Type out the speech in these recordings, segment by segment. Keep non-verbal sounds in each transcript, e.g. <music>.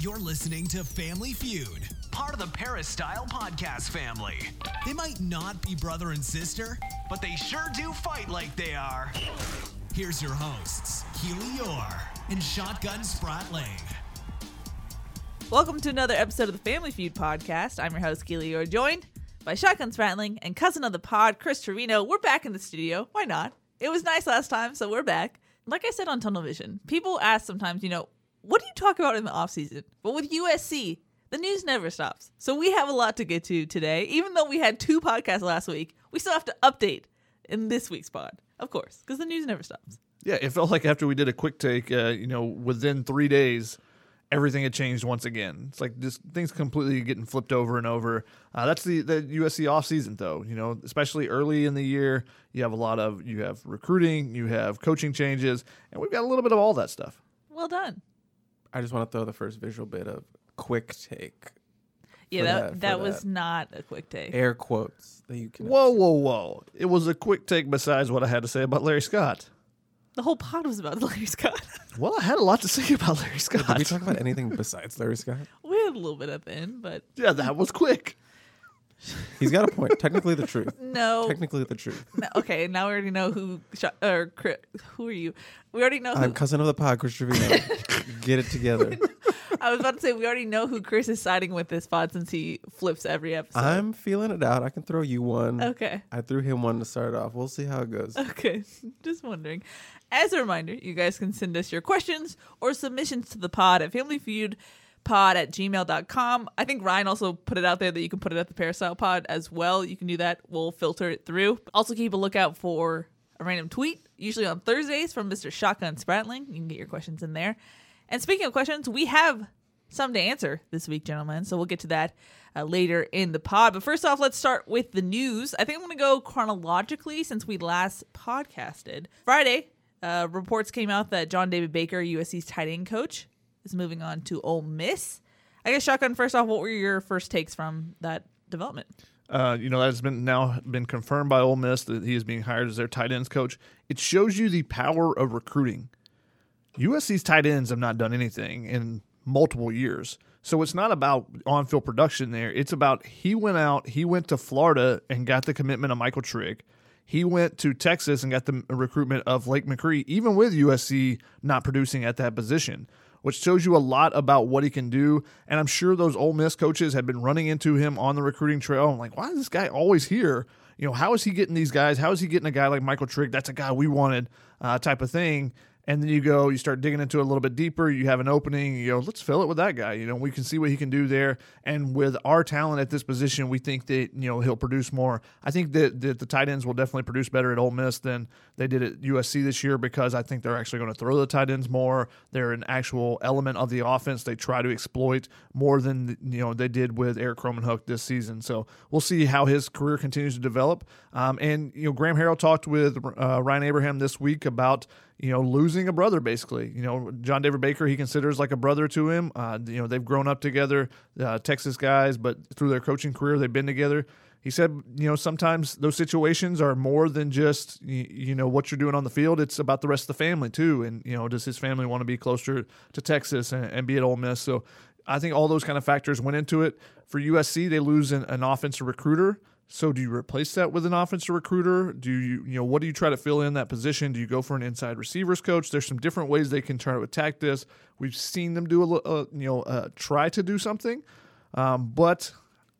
You're listening to Family Feud, part of the Peristyle Podcast family. They might not be brother and sister, but they sure do fight like they are. Here's your hosts, Keely Eure and Shotgun Spratling. Welcome to another episode of the Family Feud podcast. I'm your host, Keely. You're joined by Shotgun Spratling and cousin of the pod, Chris Treviño. We're back in the studio. Why not? It was nice last time, so we're back. Like I said on Tunnel Vision, people ask sometimes, you know, what do you talk about in the off season? But with USC, the news never stops. So we have a lot to get to today. Even though we had two podcasts last week, we still have to update in this week's pod, of course, because the news never stops. Yeah, it felt like after we did a quick take, uh, you know, within three days, everything had changed once again. It's like just things completely getting flipped over and over. Uh, that's the the USC off season, though. You know, especially early in the year, you have a lot of you have recruiting, you have coaching changes, and we've got a little bit of all that stuff. Well done. I just want to throw the first visual bit of quick take, Yeah, that, that- that, was that. not a quick take. air quotes that you can. Whoa, whoa, whoa! It was a quick take. Besides what I had to say about Larry Scott. The whole pod was about <laughs> Larry Scott. Well, I had a lot to say about Larry Scott. Did we talk about anything besides Larry Scott? we had a little bit at the end, but yeah, that was quick. He's got a point. Technically, the truth. <laughs> no. Technically, the truth. No, okay, now we already know who shot or Chris, who are you? We already know who. I'm cousin of the pod, Chris Treviño. <laughs> Get it together. <laughs> I was about to say we already know who Chris is siding with this pod since he flips every episode. I'm feeling it out. I can throw you one. okay. I threw him one to start off. We'll see how it goes. Okay, just wondering. As a reminder, you guys can send us your questions or submissions to the pod at familyfeudpod at gmail.com. I think Ryan also put it out there that you can put it at the Peristyle Pod as well. You can do that. We'll filter it through. Also, keep a lookout for a random tweet, usually on Thursdays from Mr. Shotgun Spratling. You can get your questions in there. And speaking of questions, we have some to answer this week, gentlemen. So we'll get to that uh, later in the pod. But first off, let's start with the news. I think I'm going to go chronologically since we last podcasted. Friday, uh, reports came out that John David Baker, USC's tight end coach, is moving on to Ole Miss. I guess shotgun. First off, what were your first takes from that development? Uh, you know that has been now been confirmed by Ole Miss that he is being hired as their tight ends coach. It shows you the power of recruiting. USC's tight ends have not done anything in multiple years. So it's not about on field production there. It's about he went out, he went to Florida and got the commitment of Michael Trigg. He went to Texas and got the recruitment of Lake McRee, even with USC not producing at that position, which shows you a lot about what he can do. And I'm sure those Ole Miss coaches had been running into him on the recruiting trail. I'm like, why is this guy always here? You know, how is he getting these guys? How is he getting a guy like Michael Trigg? That's a guy we wanted, uh, type of thing. And then you go, you start digging into it a little bit deeper. You have an opening. You go, let's fill it with that guy. You know, we can see what he can do there. And with our talent at this position, we think that you know he'll produce more. I think that, that the tight ends will definitely produce better at Ole Miss than they did at USC this year because I think they're actually going to throw the tight ends more. They're an actual element of the offense. They try to exploit more than you know they did with Erik Krommenhoek this season. So we'll see how his career continues to develop. Um, and you know, Graham Harrell talked with uh, Ryan Abraham this week about you know, losing a brother basically. You know, John David Baker he considers like a brother to him. Uh, you know, they've grown up together, uh, Texas guys, but through their coaching career they've been together. He said, you know, sometimes those situations are more than just you, know what you're doing on the field. It's about the rest of the family too, and you know, does his family want to be closer to Texas and, and be at Ole Miss? So. I think all those kind of factors went into it. For USC, they lose an, an offensive recruiter. So do you replace that with an offensive recruiter? Do you you know what do you try to fill in that position? Do you go for an inside receivers coach? There's some different ways they can try to attack this. We've seen them do a li- uh, you know uh, try to do something, um, but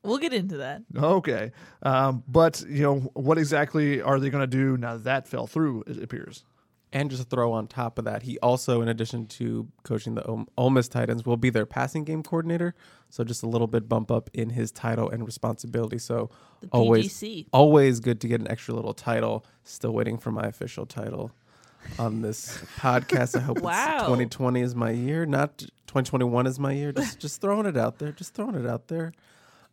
We'll get into that. okay. Um, but you know what exactly are they going to do now that, that fell through? It appears. And just to throw on top of that, he also, in addition to coaching the Ole- Miss tight ends, will be their passing game coordinator. So just a little bit bump up in his title and responsibility. So The always, always good to get an extra little title. Still waiting for my official title on this <laughs> podcast. I hope Wow. it's 2020 is my year, not 2021 is my year. Just just throwing it out there. Just throwing it out there.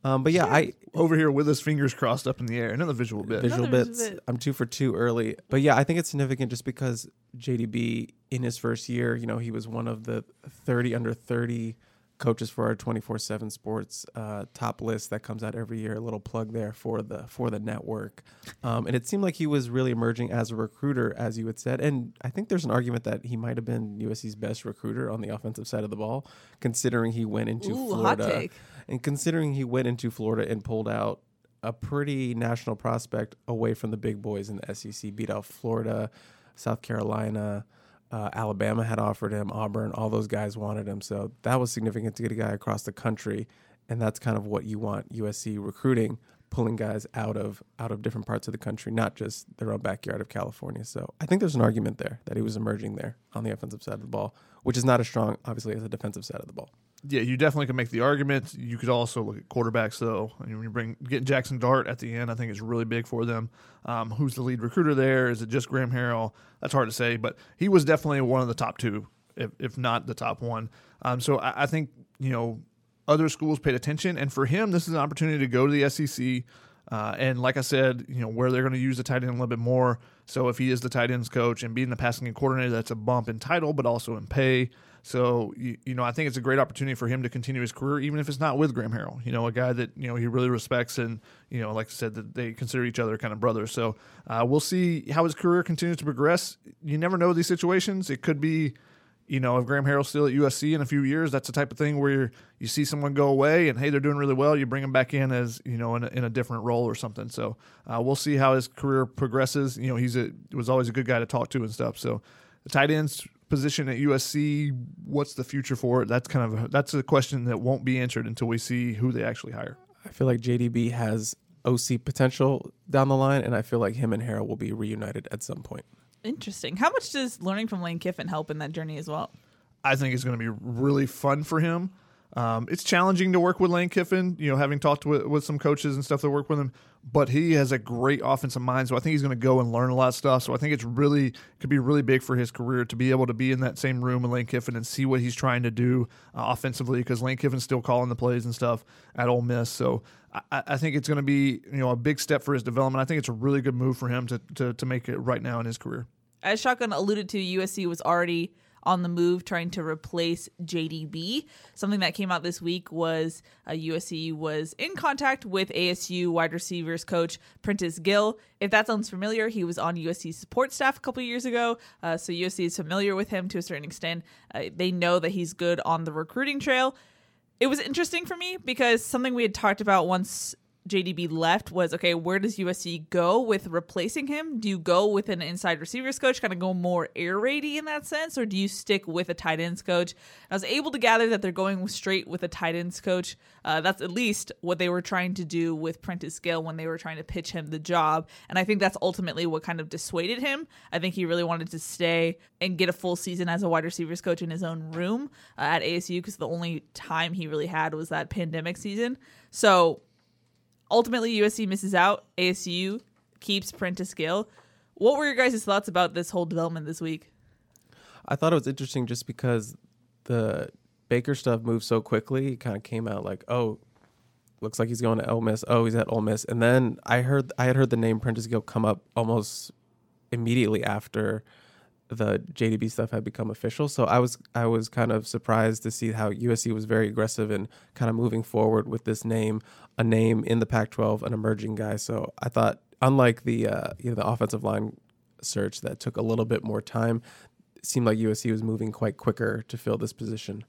Um, but yeah, I Over here with his fingers crossed up in the air. Another visual bit. visual Another bits. bit. I'm two for two early, but yeah, I think it's significant just because JDB in his first year, you know, he was one of the 30 under 30 coaches for our 24/7 Sports uh, top list that comes out every year. A little plug there for the for the network, um, and it seemed like he was really emerging as a recruiter, as you had said. And I think there's an argument that he might have been USC's best recruiter on the offensive side of the ball, considering he went into Ooh, hot Florida take. And considering he went into Florida and pulled out a pretty national prospect away from the big boys in the SEC, beat out Florida, South Carolina, uh, Alabama had offered him, Auburn, all those guys wanted him. So that was significant to get a guy across the country, and that's kind of what you want USC recruiting, pulling guys out of out of different parts of the country, not just their own backyard of California. So I think there's an argument there that he was emerging there on the offensive side of the ball, which is not as strong, obviously, as the defensive side of the ball. Yeah, you definitely can make the argument. You could also look at quarterbacks, though. I mean, when you bring getting Jackson Dart at the end, I think is really big for them. Um, who's the lead recruiter there? Is it just Graham Harrell? That's hard to say, but he was definitely one of the top two, if, if not the top one. Um, so I, I think you know other schools paid attention, and for him, this is an opportunity to go to the SEC. Uh, and like I said, you know where they're going to use the tight end a little bit more. So if he is the tight ends coach and being the passing game coordinator, that's a bump in title, but also in pay. So you, you know, I think it's a great opportunity for him to continue his career, even if it's not with Graham Harrell. You know, a guy that you know he really respects, and you know, like I said, that they consider each other kind of brothers. So uh, we'll see how his career continues to progress. You never know these situations. It could be, you know, if Graham Harrell's still at USC in a few years, that's the type of thing where you see someone go away and hey, they're doing really well. You bring them back in as you know in a, in a different role or something. So uh, we'll see how his career progresses. You know, he's a was always a good guy to talk to and stuff. So the tight ends position at USC, what's the future for it? That's kind of a, that's a question that won't be answered until we see who they actually hire. I feel like JDB has OC potential down the line, and I feel like him and Harrell will be reunited at some point. Interesting. How much does learning from Lane Kiffin help in that journey as well? I think it's going to be really fun for him. Um, it's challenging to work with Lane Kiffin, you know, having talked with, with some coaches and stuff that work with him, but he has a great offensive mind. So I think he's going to go and learn a lot of stuff. So I think it's really, could be really big for his career to be able to be in that same room with Lane Kiffin and see what he's trying to do uh, offensively because Lane Kiffin's still calling the plays and stuff at Ole Miss. So I, I think it's going to be, you know, a big step for his development. I think it's a really good move for him to, to, to make it right now in his career. As Shotgun alluded to, USC was already on the move trying to replace JDB. Something that came out this week was uh, USC was in contact with ASU wide receivers coach Prentice Gill. If that sounds familiar, he was on USC support staff a couple years ago, uh, so USC is familiar with him to a certain extent. Uh, they know that he's good on the recruiting trail. It was interesting for me because something we had talked about once JDB left was okay, where does USC go with replacing him? Do you go with an inside receivers coach, kind of go more air raidy in that sense, or do you stick with a tight ends coach? I was able to gather that they're going straight with a tight ends coach. Uh, that's at least what they were trying to do with Prentice Gill when they were trying to pitch him the job. And I think that's ultimately what kind of dissuaded him. I think he really wanted to stay and get a full season as a wide receivers coach in his own room uh, at ASU because the only time he really had was that pandemic season. So ultimately USC misses out. ASU keeps Prentice Gill. What were your guys' thoughts about this whole development this week? I thought it was interesting just because the Baker stuff moved so quickly. It kind of came out like, oh, looks like he's going to Ole Miss. Oh, he's at Ole Miss. And then I heard I had heard the name Prentice Gill come up almost immediately after the JDB stuff had become official. So I was I was kind of surprised to see how USC was very aggressive and kind of moving forward with this name, a name in the Pac-12, an emerging guy. So I thought, unlike the uh, you know the offensive line search that took a little bit more time, it seemed like USC was moving quite quicker to fill this position.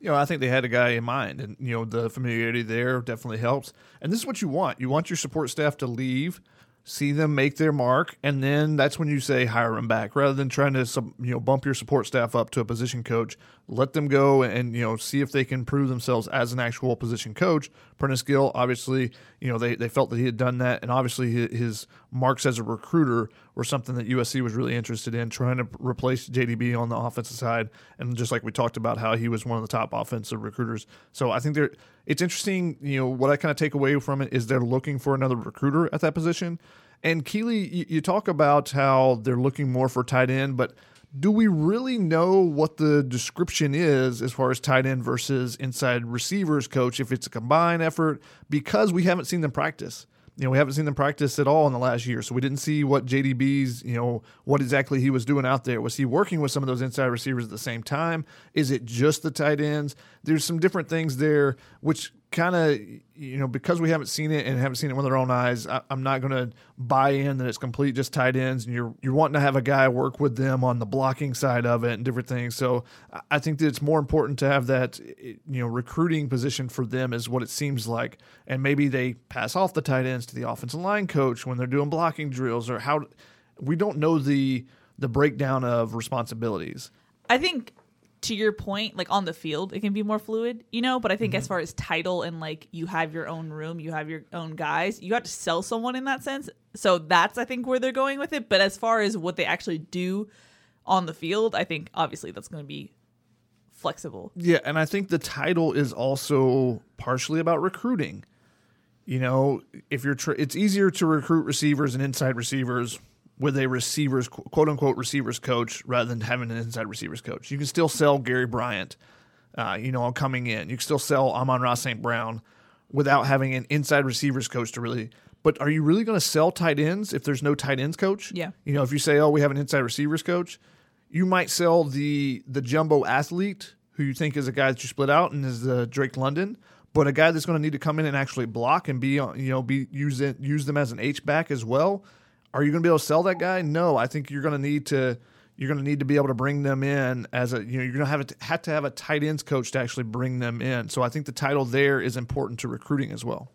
you know, I think they had a guy in mind, and you know, the familiarity there definitely helps. And this is what you want: you want your support staff to leave, see them make their mark, and then that's when you say hire them back, rather than trying to you know bump your support staff up to a position coach. Let them go and you know see if they can prove themselves as an actual position coach. Prentice Gill, obviously, you know they, they felt that he had done that, and obviously his, marks as a recruiter were something that USC was really interested in, trying to replace JDB on the offensive side, and just like we talked about how he was one of the top offensive recruiters. So I think they're it's interesting. You know what I kind of take away from it is they're looking for another recruiter at that position. And Keely, you, you talk about how they're looking more for tight end, but do we really know what the description is as far as tight end versus inside receivers coach if it's a combined effort? Because we haven't seen them practice. You know we haven't seen them practice at all in the last year so we didn't see what jdb's you know what exactly he was doing out there. Was he working with some of those inside receivers at the same time? Is it just the tight ends? There's some different things there which kind of you know because we haven't seen it and haven't seen it with our own eyes I, am not going to buy in that it's complete just tight ends and you're you're wanting to have a guy work with them on the blocking side of it and different things. So i think that it's more important to have that you know recruiting position for them is what it seems like. And maybe they pass off the tight ends to the offensive line coach when they're doing blocking drills or how we don't know the the breakdown of responsibilities. I think to your point, like on the field, it can be more fluid, you know. But I think Mm-hmm. as far as title and like you have your own room, you have your own guys, you have to sell someone in that sense. So that's I think where they're going with it. But as far as what they actually do on the field, I think obviously that's going to be flexible. Yeah, and I think the title is also partially about recruiting. You know, if you're, tr- it's easier to recruit receivers and inside receivers with a receivers quote unquote receivers coach rather than having an inside receivers coach. You can still sell Gary Bryant, uh, you know, coming in. You can still sell Amon-Ra St. Brown without having an inside receivers coach to really. But are you really going to sell tight ends if there's no tight ends coach? Yeah. You know, if you say, "Oh, we have an inside receivers coach," you might sell the the jumbo athlete who you think is a guy that you split out and is the Drake London, but a guy that's going to need to come in and actually block and be on, you know, be use it use them as an H back as well. Are you going to be able to sell that guy? No, I think you're going to need to you're going to need to be able to bring them in as a you know you're going to have to have to have a tight ends coach to actually bring them in. So I think the title there is important to recruiting as well.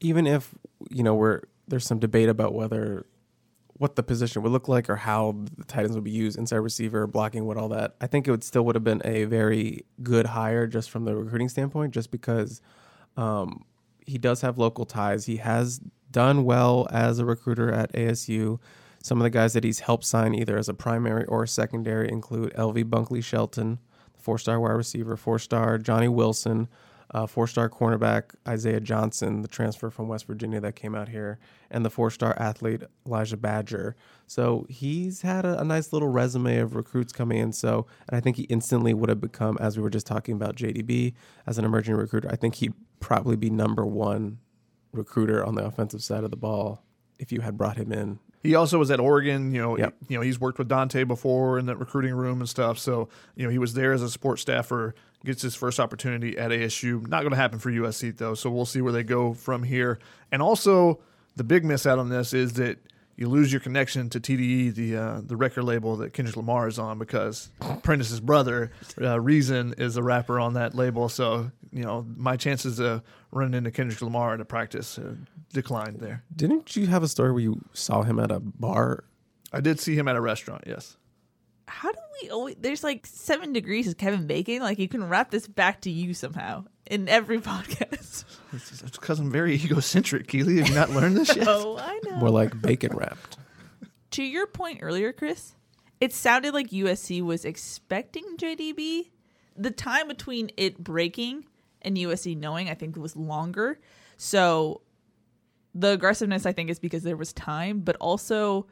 even if you know we're there's some debate about whether what the position would look like or how the tight ends would be used inside receiver blocking what all that I think it would still would have been a very good hire just from the recruiting standpoint just because um, he does have local ties he has done well as a recruiter at ASU some of the guys that he's helped sign either as a primary or secondary include LV Bunkley Shelton four star wide receiver four star Johnny Wilson uh, four star cornerback Isaiah Johnson, the transfer from West Virginia that came out here, and the four star athlete Elijah Badger. So he's had a, a nice little resume of recruits coming in. So, and I think he instantly would have become, as we were just talking about JDB, as an emerging recruiter, I think he'd probably be number one recruiter on the offensive side of the ball if you had brought him in. He also was at Oregon. You know, Yep. you know he's worked with Donte before in that recruiting room and stuff. So you know he was there as a sports staffer. Gets his first opportunity at ASU. Not going to happen for USC though. So we'll see where they go from here. And also the big miss out on this is that you lose your connection to TDE, the uh, the record label that Kendrick Lamar is on, because Prentice's brother uh, Reason is a rapper on that label. So you know my chances of running into Kendrick Lamar at a practice uh, declined there. Didn't you have a story where you saw him at a bar? I did see him at a restaurant. Yes. How do we always? There's like seven degrees of Kevin Bacon. Like you can wrap this back to you somehow in every <laughs> podcast. It's because I'm very egocentric, Keely. Have you not learned this yet? <laughs> oh, I know. More like bacon wrapped. to your point earlier, Chris, it sounded like USC was expecting JDB. The time between it breaking and USC knowing, I think, it was longer. So the aggressiveness, I think, is because there was time, but also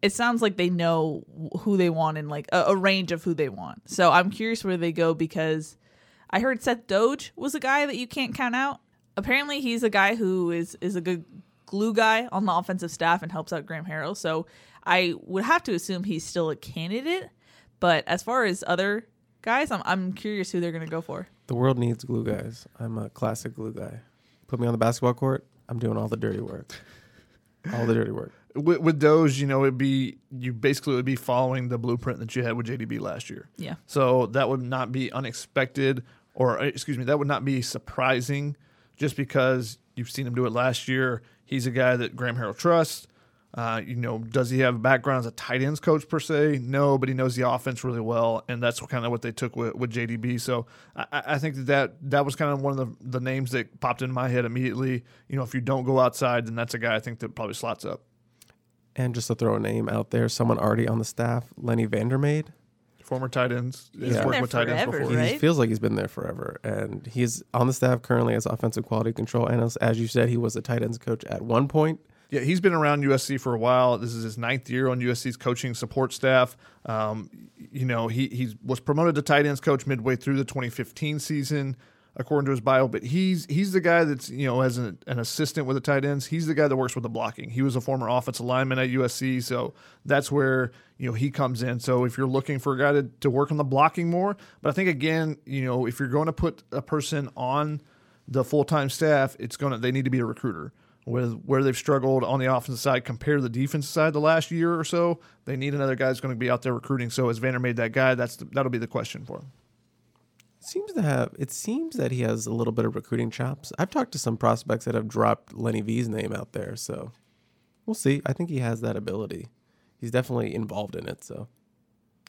it sounds like they know who they want and like a, a range of who they want. So I'm curious where they go because I heard Seth Doege was a guy that you can't count out. Apparently, he's a guy who is is a good glue guy on the offensive staff and helps out Graham Harrell. So I would have to assume he's still a candidate. But as far as other guys, I'm I'm curious who they're going to go for. The world needs glue guys. I'm a classic glue guy. Put me on the basketball court, I'm doing all the dirty work. All the dirty work. <laughs> With, with Doege, you know, it'd be you basically would be following the blueprint that you had with JDB last year. Yeah. So that would not be unexpected, or uh, excuse me, that would not be surprising, just because you've seen him do it last year. He's a guy that Graham Harrell trusts. Uh, you know, does he have a background as a tight ends coach per se? No, but he knows the offense really well, and that's kind of what they took with, with JDB. So I, I think that, that that was kind of one of the, the names that popped in my head immediately. You know, if you don't go outside, then that's a guy I think that probably slots up. And just to throw a name out there, someone already on the staff, Lenny Vandermade. Former tight ends, he's been worked there with tight ends forever, before. He feels like he's been there forever, and he's on the staff currently as offensive quality control analyst. As you said, he was a tight ends coach at one point Yeah, he's been around USC for a while. This is his ninth year on USC's coaching support staff. Um, you know, he he was promoted to tight ends coach midway through the 2015 season, according to his bio. But he's he's the guy that's you know as an, an assistant with the tight ends. He's the guy that works with the blocking. He was a former offensive lineman at USC, so that's where you know he comes in. So if you're looking for a guy to, to work on the blocking more, but I think again, you know, if you're going to put a person on the full time staff, it's gonna they need to be a recruiter with where they've struggled on the offensive side compared to the defensive side the last year or so. They need another guy that's going to be out there recruiting. So has Vandermade that guy? That's the, that'll be the question for him. Seems to have. It seems that he has a little bit of recruiting chops. I've talked to some prospects that have dropped Lenny V's name out there, so we'll see. I think he has that ability. He's definitely involved in it. So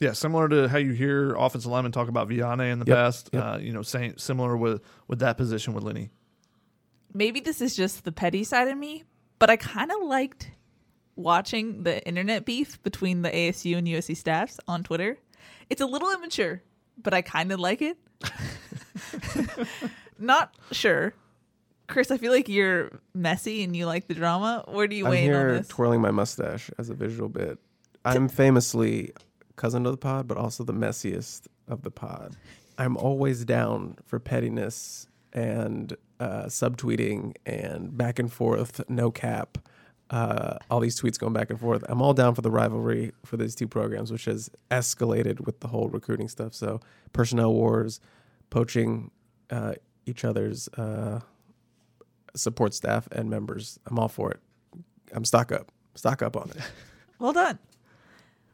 Yeah, similar to how you hear offensive linemen talk about Vianney in the Yep, past. yep. Uh, you know, saying similar with with that position with Lenny. Maybe this is just the petty side of me, but I kind of liked watching the internet beef between the ASU and USC staffs on Twitter. It's a little immature, but I kind of like it. <laughs> Not sure. Chris, I feel like you're messy and you like the drama. Where do you I'm weigh in on here this? twirling my mustache as a visual bit. I'm famously cousin of the pod, but also the messiest of the pod. I'm always down for pettiness and uh, subtweeting and back and forth, no cap. Uh, all these tweets going back and forth. I'm all down for the rivalry for these two programs, which has escalated with the whole recruiting stuff. So personnel wars, poaching uh, each other's uh, support staff and members. I'm all for it. I'm stock up. Stock up on it. <laughs> well done.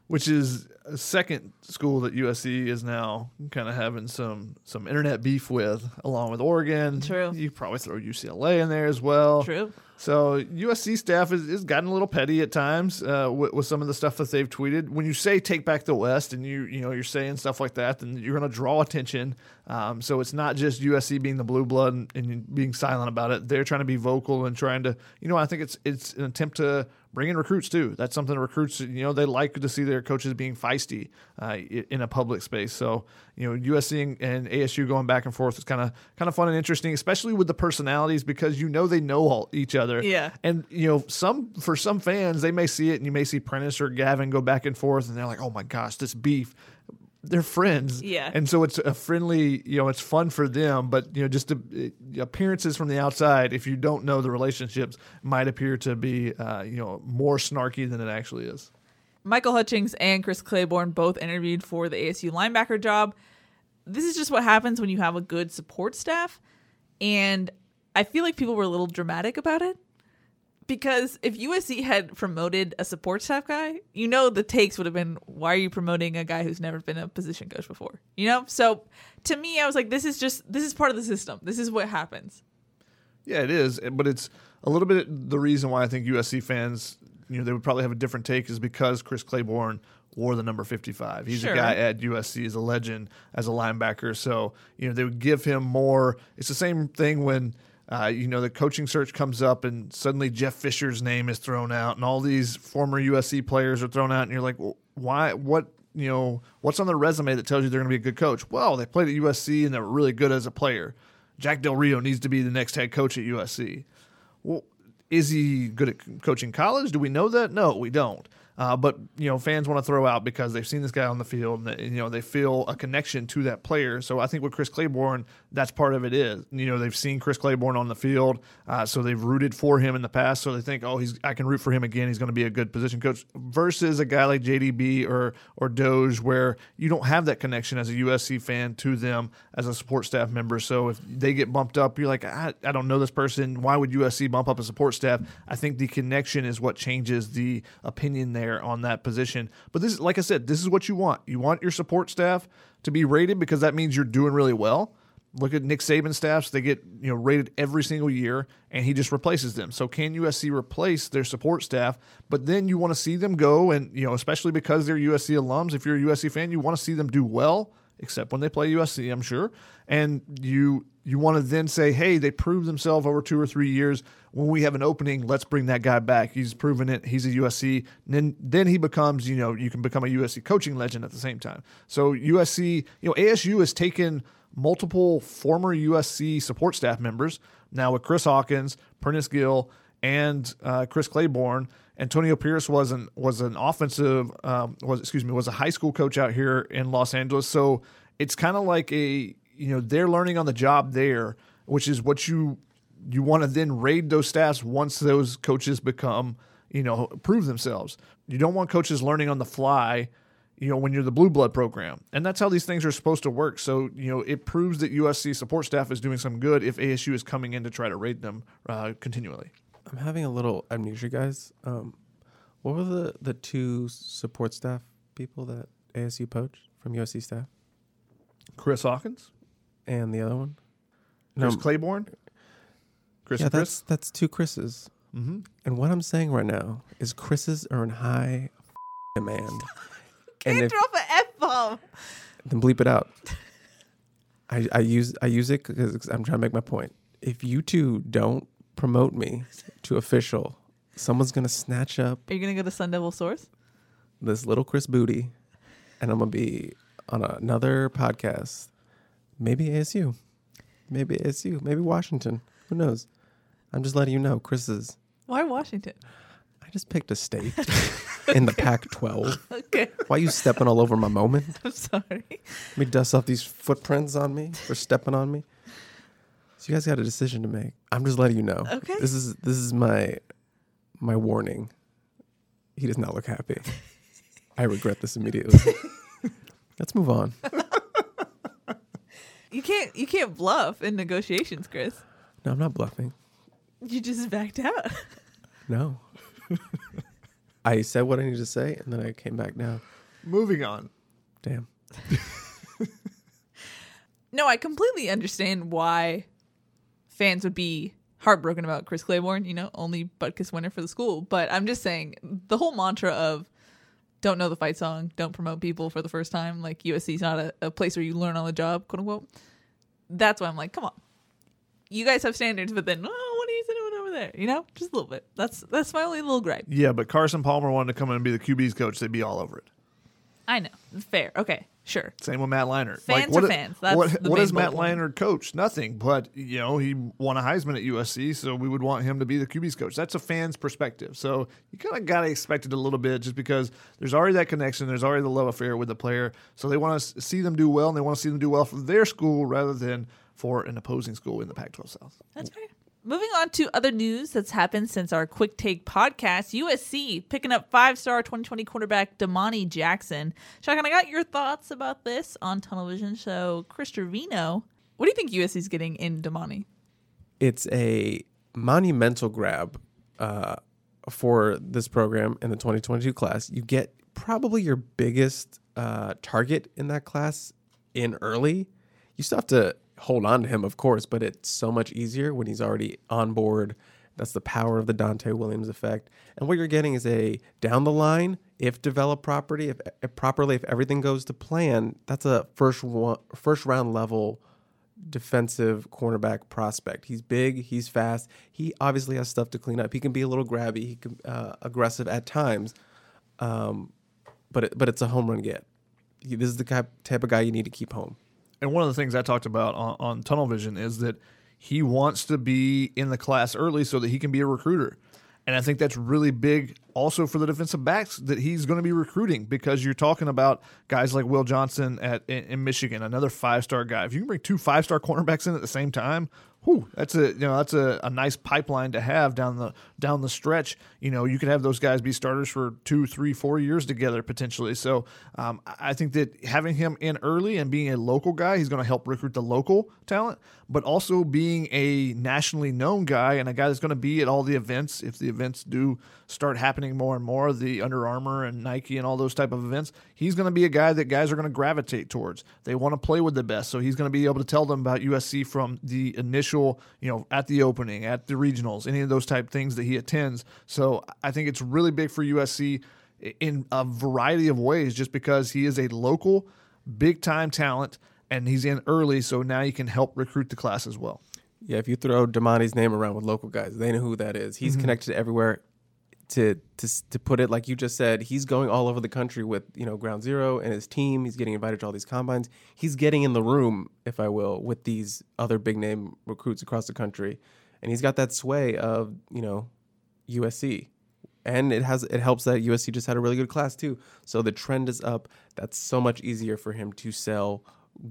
Which is a second school that USC is now kind of having some some internet beef with, along with Oregon. True. You probably throw UCLA in there as well. True. So USC staff is, is gotten a little petty at times uh, with, with some of the stuff that they've tweeted. When you say take back the West and you you know you're saying stuff like that, then you're going to draw attention. Um, so it's not just USC being the blue blood and, and being silent about it. They're trying to be vocal and trying to you know I think it's it's an attempt to bring in recruits too. That's something recruits you know they like to see their coaches being feisty uh, in a public space. So you know USC and, and ASU going back and forth is kind of kind of fun and interesting, especially with the personalities because you know they know all each other. Yeah. And you know, some for some fans, they may see it, and you may see Prentice or Gavin go back and forth, and they're like, "Oh my gosh, this beef." They're friends, Yeah. and so it's a friendly, you know, it's fun for them. But you know, just the, appearances from the outside, if you don't know the relationships, might appear to be, uh, you know, more snarky than it actually is. Michael Hutchings and Chris Claiborne both interviewed for the ASU linebacker job. This is just what happens when you have a good support staff. And I feel like people were a little dramatic about it. Because if USC had promoted a support staff guy, you know the takes would have been, why are you promoting a guy who's never been a position coach before? You know? So to me, I was like, this is just, this is part of the system. This is what happens. Yeah, it is, eh, but it's a little bit the reason why I think USC fans, you know, they would probably have a different take is because Chris Claiborne wore the number 55. He's Sure. a guy at USC as a legend as a linebacker, so you know they would give him more. It's the same thing when. Uh, you know the coaching search comes up and suddenly Jeff Fisher's name is thrown out and all these former USC players are thrown out and you're like, well, why? What? You know what's on their resume that tells you they're going to be a good coach? Well, they played at USC and they're really good as a player. Jack Del Rio needs to be the next head coach at USC. Well, is he good at coaching college? Do we know that? No, we don't. Uh, but you know, fans want to throw out because they've seen this guy on the field, and you know they feel a connection to that player. So I think with Chris Claiborne, that's part of it. Is you know they've seen Chris Claiborne on the field, uh, so they've rooted for him in the past. So they think, oh, he's I can root for him again. He's going to be a good position coach. Versus a guy like JDB or or Doege, where you don't have that connection as a USC fan to them as a support staff member. So if they get bumped up, you're like, I, I don't know this person. Why would USC bump up a support staff? I think the connection is what changes the opinion there on that position. But this, is like I said, this is what you want. You want your support staff to be rated because that means you're doing really well. Look at Nick Saban staffs; they get you know rated every single year, and he just replaces them. So can USC replace their support staff? But then you want to see them go, and you know especially because they're USC alums. If you're a USC fan, you want to see them do well, except when they play USC, I'm sure. And you you want to then say, hey, they proved themselves over two or three years. When we have an opening, let's bring that guy back. He's proven it. He's a USC. And then then he becomes, you know, you can become a USC coaching legend at the same time. So USC, you know, ASU has taken multiple former USC support staff members now with Chris Hawkins, Prentice Gill, and uh, Chris Claiborne. Antonio Pierce was an was an offensive um, was excuse me was a high school coach out here in Los Angeles. So it's kind of like a you know they're learning on the job there, which is what you you want to then raid those staffs once those coaches become you know prove themselves. You don't want coaches learning on the fly. You know when you're the blue blood program, and that's how these things are supposed to work. So you know it proves that USC support staff is doing some good if ASU is coming in to try to raid them uh, continually. I'm having a little amnesia, guys. Um, what were the the two support staff people that ASU poached from USC staff, Chris Hawkins, and the other one? Chris No, Claiborne, Chris yeah, and that's Chris. that's two Chris's. Mm-hmm. And what I'm saying right now is Chris's are in high <laughs> demand. <laughs> Can't if, drop an F bomb. then bleep it out. <laughs> I, I use I use it because I'm trying to make my point. If you two don't promote me to official, someone's gonna snatch up Are you gonna go to Sun Devil Source? this little Chris Booty, and I'm gonna be on another podcast. Maybe ASU, maybe ASU, maybe Washington. Who knows? I'm just letting you know, Chris is. Why Washington? I just picked a state <laughs> <laughs> in the Pac-12. Okay, Why you stepping all over my moment? <laughs> I'm sorry. Let me dust off these footprints on me for stepping on me. So you guys got a decision to make. I'm just letting you know. Okay. This is this is my my warning. He does not look happy. I regret this immediately. Let's move on. You can't you can't bluff in negotiations, Chris. No, I'm not bluffing. You just backed out. No. <laughs> I said what I needed to say and then I came back down. Moving on. Damn. <laughs> No, I completely understand why fans would be heartbroken about Chris Claiborne, you know, only Butkus winner for the school. But I'm just saying the whole mantra of don't know the fight song, don't promote people for the first time, like USC's not a, a place where you learn on the job, quote unquote. That's why I'm like, come on. You guys have standards, but then, oh, what are you doing over there? You know, just a little bit. That's that's my only little gripe. Yeah, but Carson Palmer wanted to come in and be the QB's coach. They'd be all over it. I know. Fair. Okay. Sure. Same with Matt Leinart. Fans what are fans. That's what what has Matt. Leinart coached? Nothing. But you know he won a Heisman at USC, so we would want him to be the QB's coach. That's a fan's perspective. So you kind of got to expect it a little bit, just because there's already that connection. There's already the love affair with the player. So they want to see them do well, and they want to see them do well for their school rather than for an opposing school in the Pac-12 South. That's fair. Moving on to other news that's happened since our quick take podcast, USC picking up five-star 2020 quarterback Domani Jackson. Shotgun, I got your thoughts about this on television. So, Chris Treviño, what do you think USC's getting in Domani? it's a monumental grab uh, for this program in the 2022 class. You get probably your biggest uh, target in that class in early. You still have to hold on to him, of course, but it's so much easier when he's already on board. That's the power of the Donte Williams effect. And what you're getting is a down the line, if developed property, if, if properly, if everything goes to plan, that's a first one, first round level defensive cornerback prospect. He's big, he's fast. He obviously has stuff to clean up. He can be a little grabby, he can uh, aggressive at times, um, but it, but it's a home run get. This is the type type of guy you need to keep home. And one of the things I talked about on, on Tunnel Vision is that he wants to be in the class early so that he can be a recruiter. And I think that's really big also for the defensive backs that he's going to be recruiting because you're talking about guys like Will Johnson at in, in Michigan, another five star guy. If you can bring two five star cornerbacks in at the same time, whew, that's a you know that's a, a nice pipeline to have down the down the stretch. You know, you could have those guys be starters for two, three, four years together potentially. So um, I think that having him in early and being a local guy, he's going to help recruit the local talent, but also being a nationally known guy and a guy that's going to be at all the events if the events do start happening more and more, the Under Armour and Nike and all those type of events. He's going to be a guy that guys are going to gravitate towards. They want to play with the best, so he's going to be able to tell them about USC from the initial, you know, at the opening, at the regionals, any of those type things that he attends. So I think it's really big for USC in a variety of ways just because he is a local big time talent and he's in early so now you can help recruit the class as well Yeah, if you throw Domani's name around with local guys, they know who that is. He's mm-hmm. connected everywhere. To, to to put it like you just said, he's going all over the country with you know Ground Zero and his team. He's getting invited to all these combines. He's getting in the room, if I will, with these other big name recruits across the country, and he's got that sway of you know USC. And it has it helps that USC just had a really good class too. So the trend is up. That's so much easier for him to sell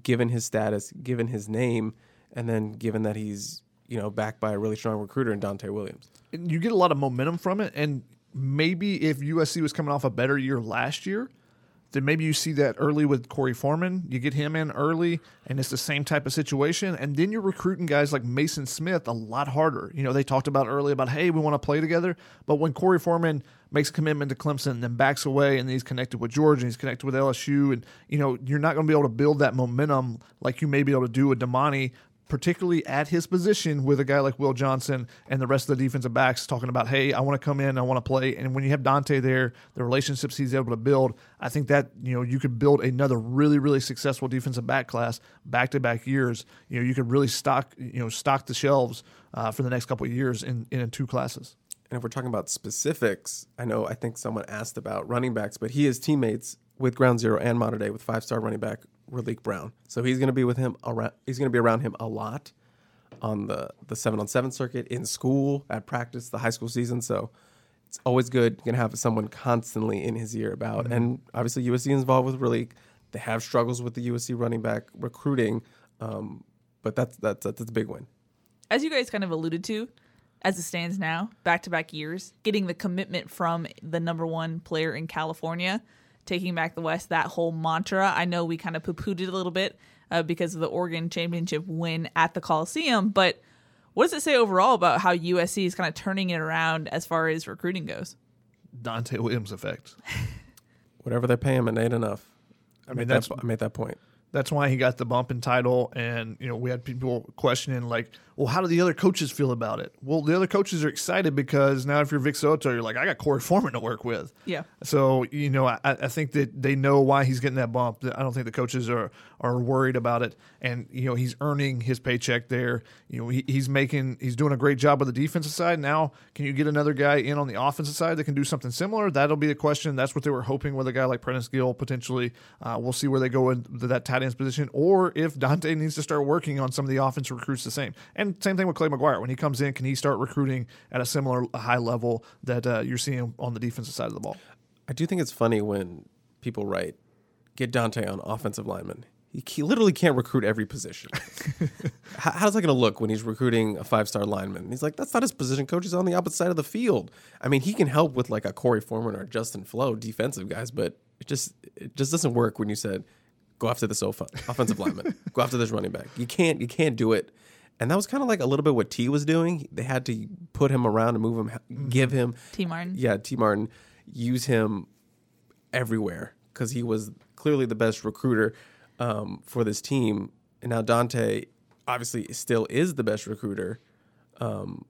given his status, given his name, and then given that he's, you know, backed by a really strong recruiter in Donte Williams. And you get a lot of momentum from it. And maybe if USC was coming off a better year last year, then maybe you see that early with Korey Foreman. You get him in early, and it's the same type of situation. And then you're recruiting guys like Mason Smith a lot harder. You know, they talked about early about, hey, we want to play together. But when Korey Foreman makes a commitment to Clemson and then backs away, and he's connected with Georgia and he's connected with LSU, and, you know, you're not going to be able to build that momentum like you may be able to do with Domani particularly at his position with a guy like Will Johnson and the rest of the defensive backs talking about, hey, I want to come in, I want to play. And when you have Donte there, the relationships he's able to build, I think that, you know, you could build another really, really successful defensive back class back to back years. You know, you could really stock, you know, stock the shelves uh, for the next couple of years in, in two classes. And if we're talking about specifics, I know I think someone asked about running backs, but he is teammates with Ground Zero and Mater Dei with five star running back Raleek Brown. So he's going to be with him around. He's going to be around him a lot on the the seven on seven circuit in school at practice, the high school season. So it's always good. You can have someone constantly in his ear about. Mm-hmm. And obviously USC is involved with Raleek. They have struggles with the USC running back recruiting, um, but that's that's that's a big win. As you guys kind of alluded to, as it stands now, back to back years, getting the commitment from the number one player in California taking back the West, that whole mantra. I know we kind of poo pooed it a little bit uh, because of the Oregon championship win at the Coliseum, but what does it say overall about how USC is kind of turning it around as far as recruiting goes? Donte Williams effect. <laughs> Whatever they pay him, it ain't enough. I, I mean, that's that, I made that point. That's why he got the bump in title, and you know we had people questioning like, well, how do the other coaches feel about it? Well, the other coaches are excited because now if you're Vic So'oto, you're like, I got Korey Foreman to work with. Yeah. So you know, I, I think that they know why he's getting that bump. I don't think the coaches are are worried about it, and you know he's earning his paycheck there. You know he, he's making he's doing a great job with the defensive side. Now, can you get another guy in on the offensive side that can do something similar? That'll be the question. That's what they were hoping with a guy like Prentice Gill potentially. Uh, we'll see where they go in that tight end position, or if Donte needs to start working on some of the offense recruits the same. And same thing with Clay McGuire. When he comes in, can he start recruiting at a similar high level that uh, you're seeing on the defensive side of the ball? I do think it's funny when people write, get Donte on offensive lineman. He, he literally can't recruit every position. <laughs> How, how's that going to look when he's recruiting a five star lineman? He's like, that's not his position coach. He's on the opposite side of the field. I mean, he can help with like a Korey Foreman or Justin Flowe, defensive guys, but it just it just doesn't work when you said, go after this offensive lineman, <laughs> go after this running back. You can't you can't do it and that was kind of like a little bit what Tee was doing. They had to put him around and move him, mm-hmm. give him Tee Martin. Yeah, Tee Martin, use him everywhere because he was clearly the best recruiter um, for this team. And now Donte obviously still is the best recruiter, um,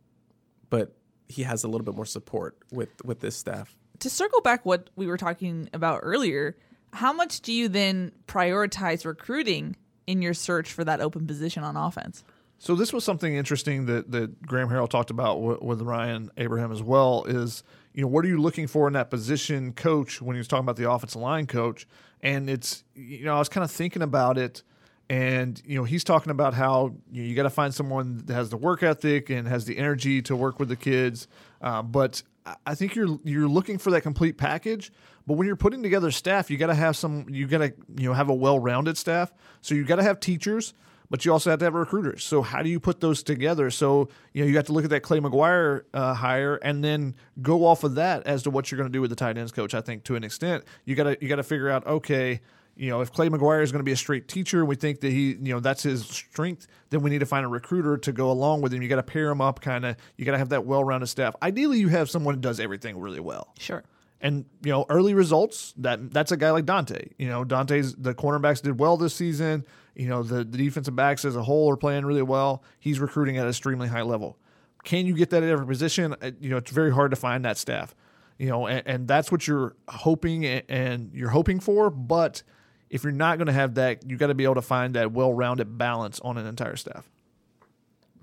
but he has a little bit more support with with this staff. To circle back what we were talking about earlier, how much do you then prioritize recruiting in your search for that open position on offense? So this was something interesting that, that Graham Harrell talked about w- with Ryan Abraham as well. Is you know what are you looking for in that position coach when he was talking about the offensive line coach? And it's you know I was kind of thinking about it, and you know he's talking about how you, know, you got to find someone that has the work ethic and has the energy to work with the kids. Uh, but I think you're you're looking for that complete package. But when you're putting together staff, you got to have some. You got to you know have a well-rounded staff. So you got to have teachers but you also have to have recruiters. So how do you put those together? So you know you have to look at that Clay McGuire uh, hire and then go off of that as to what you're going to do with the tight ends coach. I think to an extent you got to you got to figure out okay. You know, if Clay McGuire is going to be a straight teacher, and we think that he, you know, that's his strength. Then we need to find a recruiter to go along with him. You got to pair him up, kind of. You got to have that well-rounded staff. Ideally, you have someone who does everything really well. Sure and you know early results that that's a guy like Donte. You know Donte's the cornerbacks did well this season. You know, the, the defensive backs as a whole are playing really well. He's recruiting at an extremely high level. Can you get that at every position? Uh, you know, it's very hard to find that staff. You know, and, and that's what you're hoping and you're hoping for. But if you're not going to have that, you got to be able to find that well-rounded balance on an entire staff.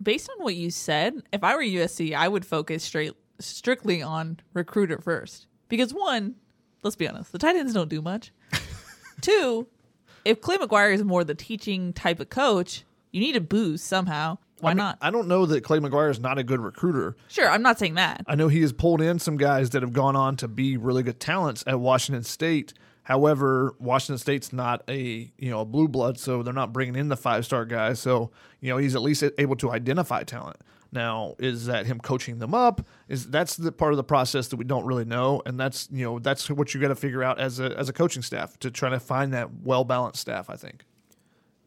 Based on what you said, if I were USC, I would focus straight strictly on recruiter first because one, let's be honest, the tight ends don't do much. <laughs> Two, if Clay McGuire is more the teaching type of coach, You need a boost somehow. Why I mean, not? I don't know that Clay McGuire is not a good recruiter. Sure, I'm not saying that. I know he has pulled in some guys that have gone on to be really good talents at Washington State. However, Washington State's not a you know a blue blood, so they're not bringing in the five star guys. So you know he's at least able to identify talent. Now, is that him coaching them up? Is that's the part of the process that we don't really know, and that's you know that's what you got to figure out as a as a coaching staff to try to find that well balanced staff. I think.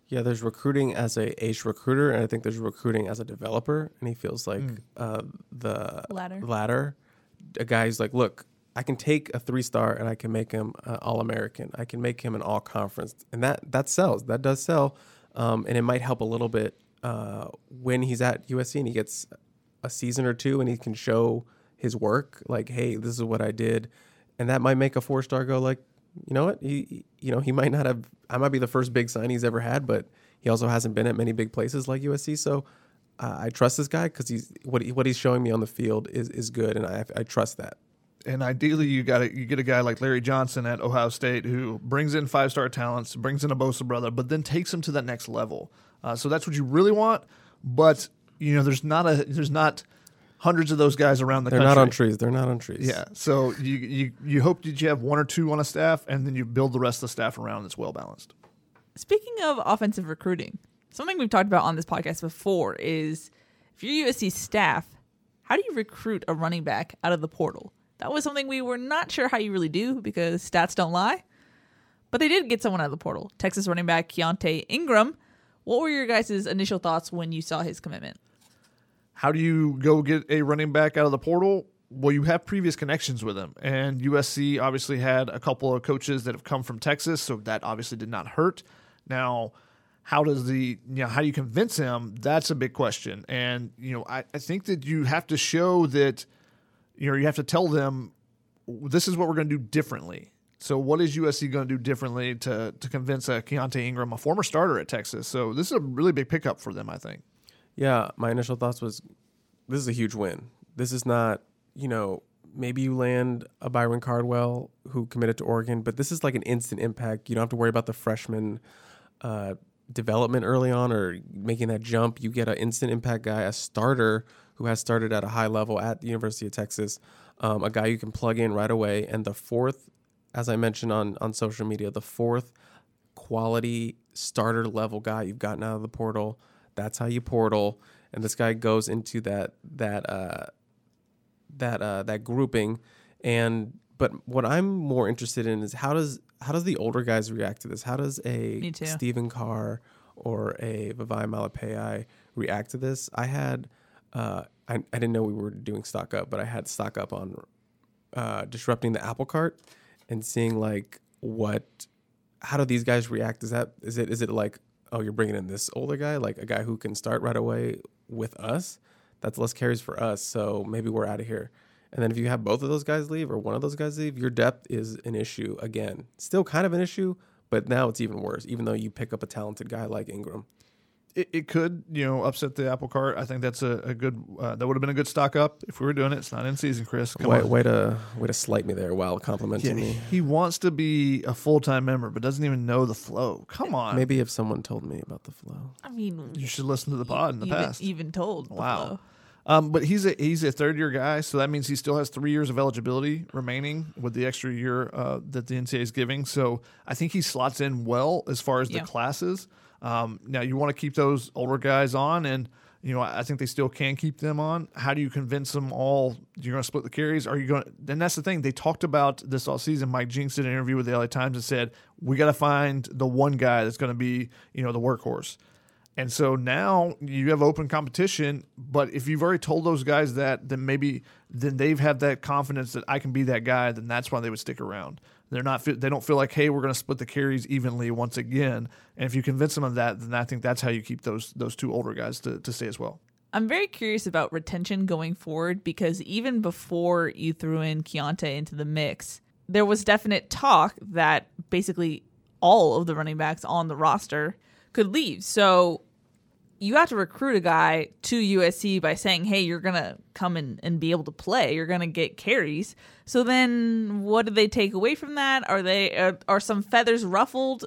Yeah, there's recruiting as a ace recruiter, and I think there's recruiting as a developer. And he feels like uh, the ladder. latter. A guy who's like, look, I can take a three star and I can make him uh, all American. I can make him an all conference, and that that sells. That does sell, um, and it might help a little bit uh, when he's at USC and he gets a season or two and he can show his work. Like, hey, this is what I did, and that might make a four star go like, you know what? He, you know, he might not have. I might be the first big sign he's ever had, but he also hasn't been at many big places like USC. So uh, I trust this guy because he's what he, what he's showing me on the field is is good, and I I trust that. and ideally you got you get a guy like Larry Johnson at Ohio State who brings in five star talents, brings in a Bosa brother, but then takes him to that next level. Uh, so that's what you really want. But you know, there's not a there's not hundreds of those guys around the They're country. not on trees. They're not on trees. Yeah. So you you you hope that you have one or two on a staff, and then you build the rest of the staff around that's well balanced. Speaking of offensive recruiting, something we've talked about on this podcast before is if you're USC staff, how do you recruit a running back out of the portal? That was something we were not sure how you really do because stats don't lie. But they did get someone out of the portal. Texas running back Keaontay Ingram. What were your guys' initial thoughts when you saw his commitment? How do you go get a running back out of the portal? Well, you have previous connections with him, and USC obviously had a couple of coaches that have come from Texas, so that obviously did not hurt. Now, how does the you know how do you convince him? That's a big question, and you know I, I think that you have to show that you know you have to tell them this is what we're going to do differently. So, what is USC going to do differently to to convince a Keaontay Ingram, a former starter at Texas? So, this is a really big pickup for them, I think. Yeah, my initial thoughts was this is a huge win. This is not, you know, maybe you land a Byron Cardwell who committed to Oregon, but this is like an instant impact. You don't have to worry about the freshman uh, development early on or making that jump. You get an instant impact guy, a starter who has started at a high level at the University of Texas, um, a guy you can plug in right away. And the fourth, as I mentioned on on social media, the fourth quality starter level guy you've gotten out of the portal. That's how you portal, and this guy goes into that that uh, that uh, that grouping. And but what I'm more interested in is how does how does the older guys react to this? How does a. Stephen Carr or a Vavae Malepeai react to this? I had uh, I, I didn't know we were doing stock up, but I had stock up on uh, disrupting the apple cart and seeing like what how do these guys react? Is that is it is it like oh you're bringing in this older guy like a guy who can start right away with us? That's less carries for us so maybe we're out of here. And then if you have both of those guys leave or one of those guys leave your depth is an issue again. Still kind of an issue but now it's even worse even though you pick up a talented guy like ingram it, it could you know upset the apple cart. I think that's a, a good uh, that would have been a good stock up if we were doing it. It's not in season, Chris. Come way, on. way to way to slight me there while complimenting Yeah, me he wants to be a full time member, but doesn't even know the flow. Come on, maybe if someone told me about the flow I mean, you should listen to the pod in the even, past. even told. Wow. Buffalo. Um, but he's a he's a third year guy, so that means he still has three years of eligibility remaining with the extra year uh, that the NCAA is giving. So I think he slots in well as far as Yeah. the classes. Um, now you want to keep those older guys on, and you know I think they still can keep them on. How do you convince them all? You're going to split the carries? Are you going? to And that's the thing. They talked about this all season. Mike Jinks did an interview with the LA Times and said we got to find the one guy that's going to be you know the workhorse. And so now you have open competition, but if you've already told those guys that, then maybe then they've had that confidence that I can be that guy. Then that's why they would stick around. They're not they don't feel like hey we're going to split the carries evenly once again. And if you convince them of that, then I think that's how you keep those those two older guys to, to stay as well. I'm very curious about retention going forward because even before you threw in Keaontay into the mix, there was definite talk that basically all of the running backs on the roster could leave. So you have to recruit a guy to USC by saying, hey, you're going to come in and be able to play. You're going to get carries. So then what do they take away from that? Are they are, are some feathers ruffled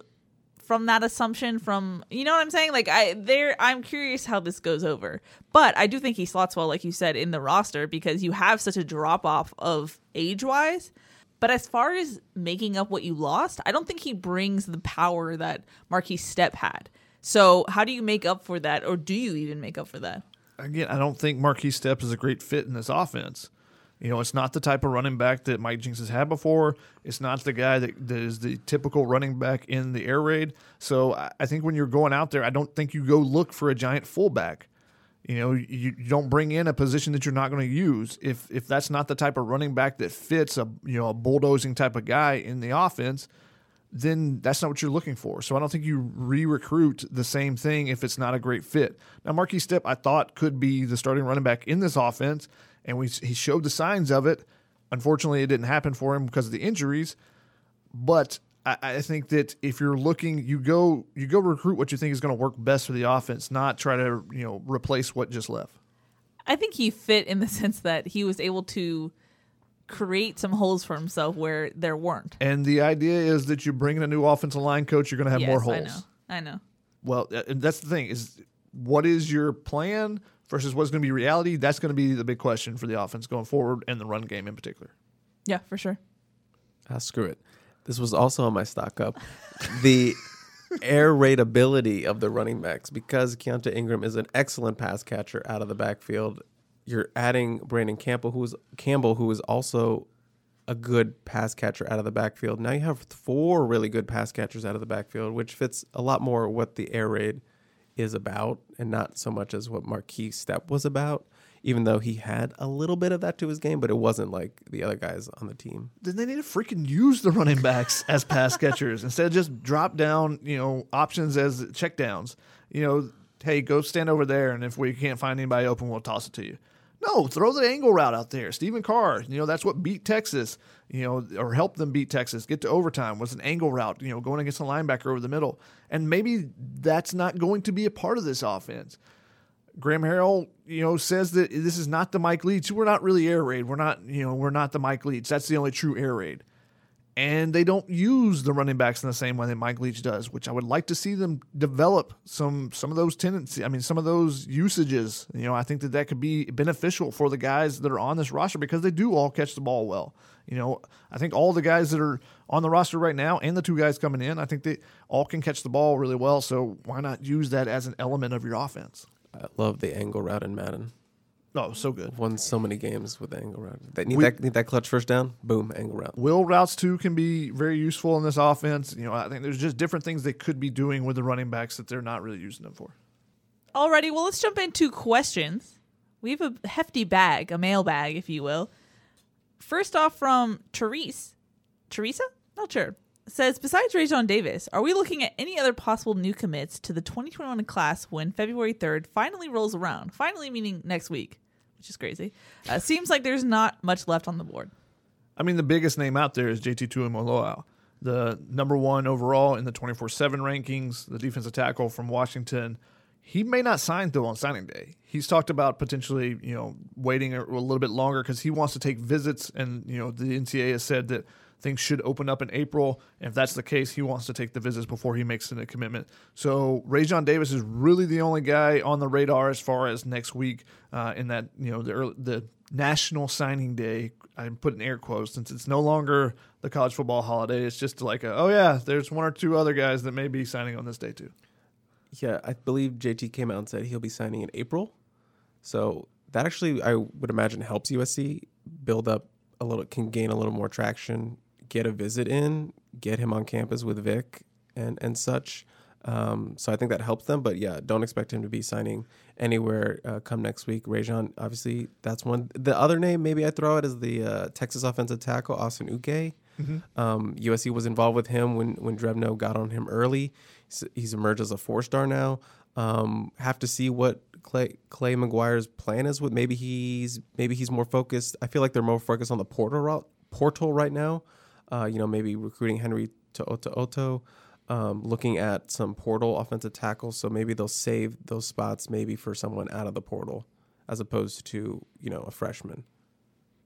from that assumption from you know what I'm saying? Like I there I'm curious how this goes over. But I do think he slots well, like you said, in the roster because you have such a drop off of age wise. But as far as making up what you lost, I don't think he brings the power that Markese Stepp had. So how do you make up for that, or do you even make up for that? Again, I don't think Markese Stepp is a great fit in this offense. You know, it's not the type of running back that Mike Jinks has had before. It's not the guy that, that is the typical running back in the air raid. So I, I think when you're going out there, I don't think you go look for a giant fullback. You know, you, you don't bring in a position that you're not going to use. If if that's not the type of running back that fits a you know a bulldozing type of guy in the offense, then that's not what you're looking for. So I don't think you re-recruit the same thing if it's not a great fit. Now Markese Stepp, I thought could be the starting running back in this offense, and we he showed the signs of it. Unfortunately, it didn't happen for him because of the injuries. But I, I think that if you're looking, you go you go recruit what you think is going to work best for the offense, not try to you know replace what just left. I think he fit in the <laughs> sense that he was able to create some holes for himself where there weren't. And the idea is that you bring in a new offensive line coach, you're going to have yes, more holes. I know. I know. Well, and that's the thing is what is your plan versus what's going to be reality? That's going to be the big question for the offense going forward and the run game in particular. Yeah, for sure. Ah, screw it. This was also on my stock up. The <laughs> air raid ability of the running backs because Keaontay Ingram is an excellent pass catcher out of the backfield. You're adding Brandon Campbell, who is Campbell, who is also a good pass catcher out of the backfield. Now you have four really good pass catchers out of the backfield, which fits a lot more what the air raid is about, and not so much as what Markese Stepp was about. Even though he had a little bit of that to his game, but it wasn't like the other guys on the team. Then they need to freaking use the running backs <laughs> as pass catchers instead of just drop down, you know, options as checkdowns. You know, hey, go stand over there, and if we can't find anybody open, we'll toss it to you. No, throw the angle route out there. Stephen Carr, you know, that's what beat Texas, you know, or helped them beat Texas, get to overtime was an angle route, you know, going against a linebacker over the middle. And maybe that's not going to be a part of this offense. Graham Harrell, you know, says that this is not the Mike Leach. We're not really air raid. We're not, you know, we're not the Mike Leach. That's the only true air raid. And they don't use the running backs in the same way that Mike Leach does, which I would like to see them develop some some of those tendencies. I mean, some of those usages. You know, I think that that could be beneficial for the guys that are on this roster because they do all catch the ball well. You know, I think all the guys that are on the roster right now and the two guys coming in, I think they all can catch the ball really well. So why not use that as an element of your offense? I love the angle route in Madden. Oh, so good. Won so many games with the angle route. They need We- that need that clutch first down. Boom, angle route. Will routes too can be very useful in this offense. You know, I think there's just different things they could be doing with the running backs that they're not really using them for. Alrighty, well, let's jump into questions. We have a hefty bag, a mail bag, if you will. First off, from Therese. Teresa? Not sure. Says, besides Raesjon Davis, are we looking at any other possible new commits to the 2021 class when February 3rd finally rolls around? Finally, meaning next week, which is crazy. Uh, seems like there's not much left on the board. I mean, the biggest name out there is JT Tuimoloau, the number one overall in the 24 7 rankings, the defensive tackle from Washington. He may not sign though on signing day. He's talked about potentially, you know, waiting a, a little bit longer because he wants to take visits, and you know, the NCAA has said that things should open up in April. If that's the case, he wants to take the visits before he makes a commitment. So Raesjon Davis is really the only guy on the radar as far as next week uh, in that you know the early, the national signing day. I put in air quotes since it's no longer the college football holiday. It's just like a, oh yeah, there's one or two other guys that may be signing on this day too. Yeah, I believe JT came out and said he'll be signing in April. So that actually, I would imagine, helps USC build up a little, can gain a little more traction, get a visit in, get him on campus with Vic and and such. Um, so I think that helps them. But yeah, don't expect him to be signing anywhere uh, come next week. Raesjon, obviously, that's one. The other name maybe I throw out is the uh, Texas offensive tackle Austin Uke. Um, USC was involved with him when when Drevno got on him early. He's, he's emerged as a four star now. Um, have to see what Clay Clay McGuire's plan is with. Maybe he's maybe he's more focused. I feel like they're more focused on the portal route, portal right now. Uh, you know, maybe recruiting Henry To'oTo'o Oto, um, looking at some portal offensive tackles. So maybe they'll save those spots maybe for someone out of the portal as opposed to you know a freshman.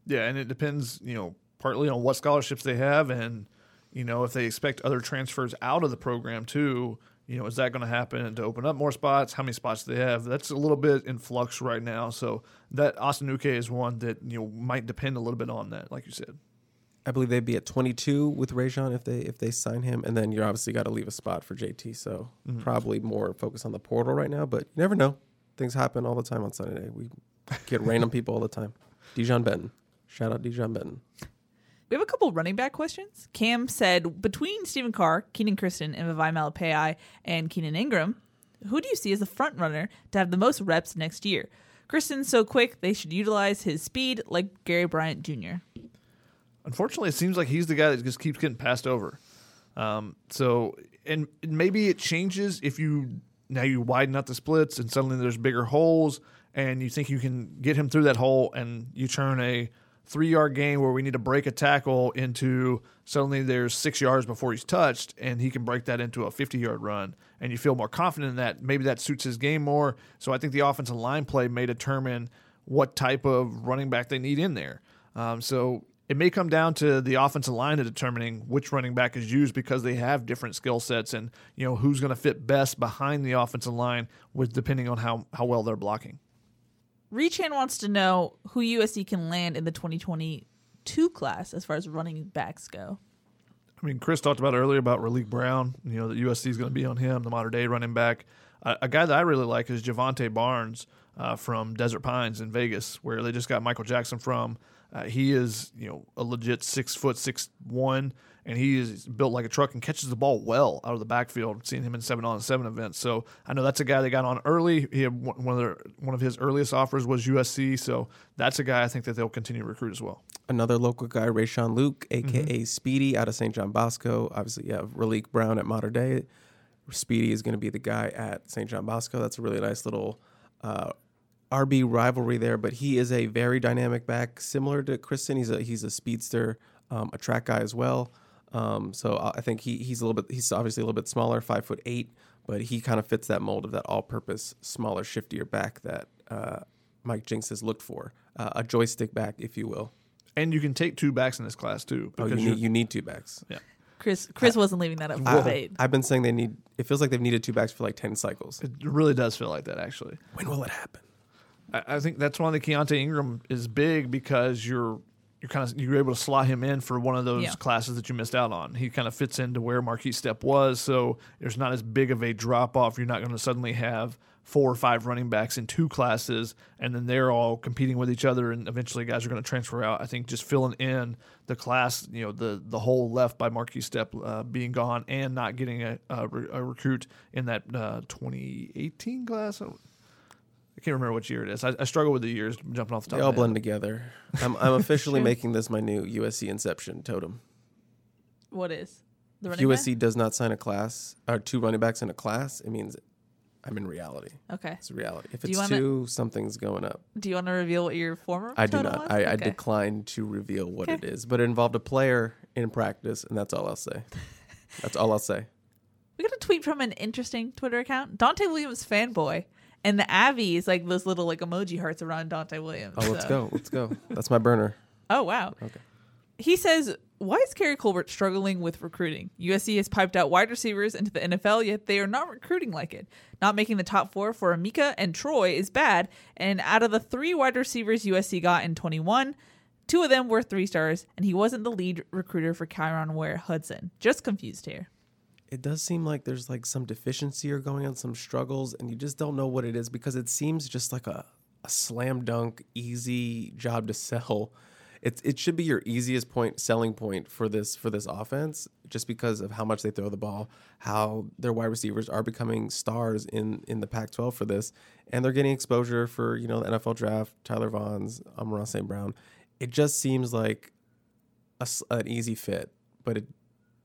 Yeah, and it depends, you know, partly on what scholarships they have and You know, if they expect other transfers out of the program too, you know, is that going to happen to open up more spots? How many spots do they have? That's a little bit in flux right now. So that Austin Uke is one that you know might depend a little bit on that, like you said. I believe they'd be at 22 with Raesjon if they if they sign him, and then you're obviously got to leave a spot for JT. So mm-hmm. probably more focus on the portal right now, but you never know. Things happen all the time on Sunday. We get <laughs> random people all the time. Dijon Benton, shout out Dijon Benton. We have a couple running back questions. Cam said between Stephen Carr, Kenan Christon, and Vavae Malepeai and Keenan Ingram, who do you see as the front runner to have the most reps next year? Christon's so quick they should utilize his speed like Gary Bryant Jr. Unfortunately, it seems like he's the guy that just keeps getting passed over. Um, so, and maybe it changes if you now you widen out the splits and suddenly there's bigger holes, and you think you can get him through that hole, and you turn a three yard game where we need to break a tackle into suddenly there's six yards before he's touched, and he can break that into a 50 yard run, and you feel more confident in that. Maybe that suits his game more. So, I think the offensive line play may determine what type of running back they need in there. Um, so it may come down to the offensive line to determining which running back is used because they have different skill sets and you know who's going to fit best behind the offensive line with depending on how how well they're blocking. Rechan wants to know who USC can land in the 2022 class as far as running backs go. I mean, Chris talked about earlier about Raleek Brown. You know, that USC is going to be on him, the modern day running back. Uh, a guy that I really like is Javante Barnes uh, from Desert Pines in Vegas, where they just got Michael Jackson from. Uh, he is, you know, a legit six foot six one, and he is built like a truck and catches the ball well out of the backfield. Seeing him in seven on seven events, so I know that's a guy they got on early. He had one of their one of his earliest offers was USC, so that's a guy I think that they'll continue to recruit as well. Another local guy, Rayshon Luke, aka Speedy, out of St. John Bosco. Obviously, you have Raleek Brown at Mater Dei. Speedy is going to be the guy at St. John Bosco. That's a really nice little uh, RB rivalry there. But he is a very dynamic back, similar to Christon. He's a he's a speedster, um, a track guy as well. Um, so I I think he he's a little bit he's obviously a little bit smaller, five foot eight, but he kind of fits that mold of that all-purpose, smaller, shiftier back that uh, Mike Jinks has looked for, uh, a joystick back, if you will. And you can take two backs in this class too. Oh, you need, you're- need two backs. yeah. Chris Chris wasn't leaving that up for debate. I've been saying they need. It feels like they've needed two backs for like ten cycles. It really does feel like that, actually. When will it happen? I, I think that's why the Keaontay Ingram is big because you're you're kind of you're able to slot him in for one of those Yeah. classes that you missed out on. He kind of fits into where Markese Stepp was, so there's not as big of a drop off. You're not going to suddenly have four or five running backs in two classes, and then they're all competing with each other, and eventually guys are going to transfer out. I think just filling in the class, you know, the the hole left by Markese Stepp uh, being gone and not getting a, a, a recruit in that uh, 2018 class. I can't remember which year it is. I, I struggle with the years jumping off the top. They of all head. blend together. I'm, I'm officially <laughs> making this my new USC Inception totem. what is the If running USC does not sign a class or two running backs in a class, it means I'm in reality. Okay. It's reality. If Do you it's wanna- two, something's going up. Do you want to reveal what your former? I do total not. was? I, I Okay. decline to reveal what Okay. it is, but it involved a player in practice, and that's all I'll say. <laughs> That's all I'll say. We got a tweet from an interesting Twitter account, Donte Williams fanboy, and the Avi is like those little like emoji hearts around Donte Williams. Oh, let's so- go. Let's go. That's my burner. <laughs> Oh wow. Okay. He says, "Why is Keary Colbert struggling with recruiting? USC has piped out wide receivers into the NFL, yet they are not recruiting like it. Not making the top four for Emeka and Troy is bad. And out of the three wide receivers USC got in 21." Two of them were three stars, and he wasn't the lead recruiter for Kyron Ware Hudson. Just confused here. It does seem like there's like some deficiency or going on some struggles and you just don't know what it is because it seems just like a, a slam dunk easy job to <laughs> sell. It's it should be your easiest point selling point for this for this offense just because of how much they throw the ball how their wide receivers are becoming stars in in the pac 12 for this and they're getting exposure for you know the nfl draft tyler vaughns amon st brown. It just seems like a an easy fit but it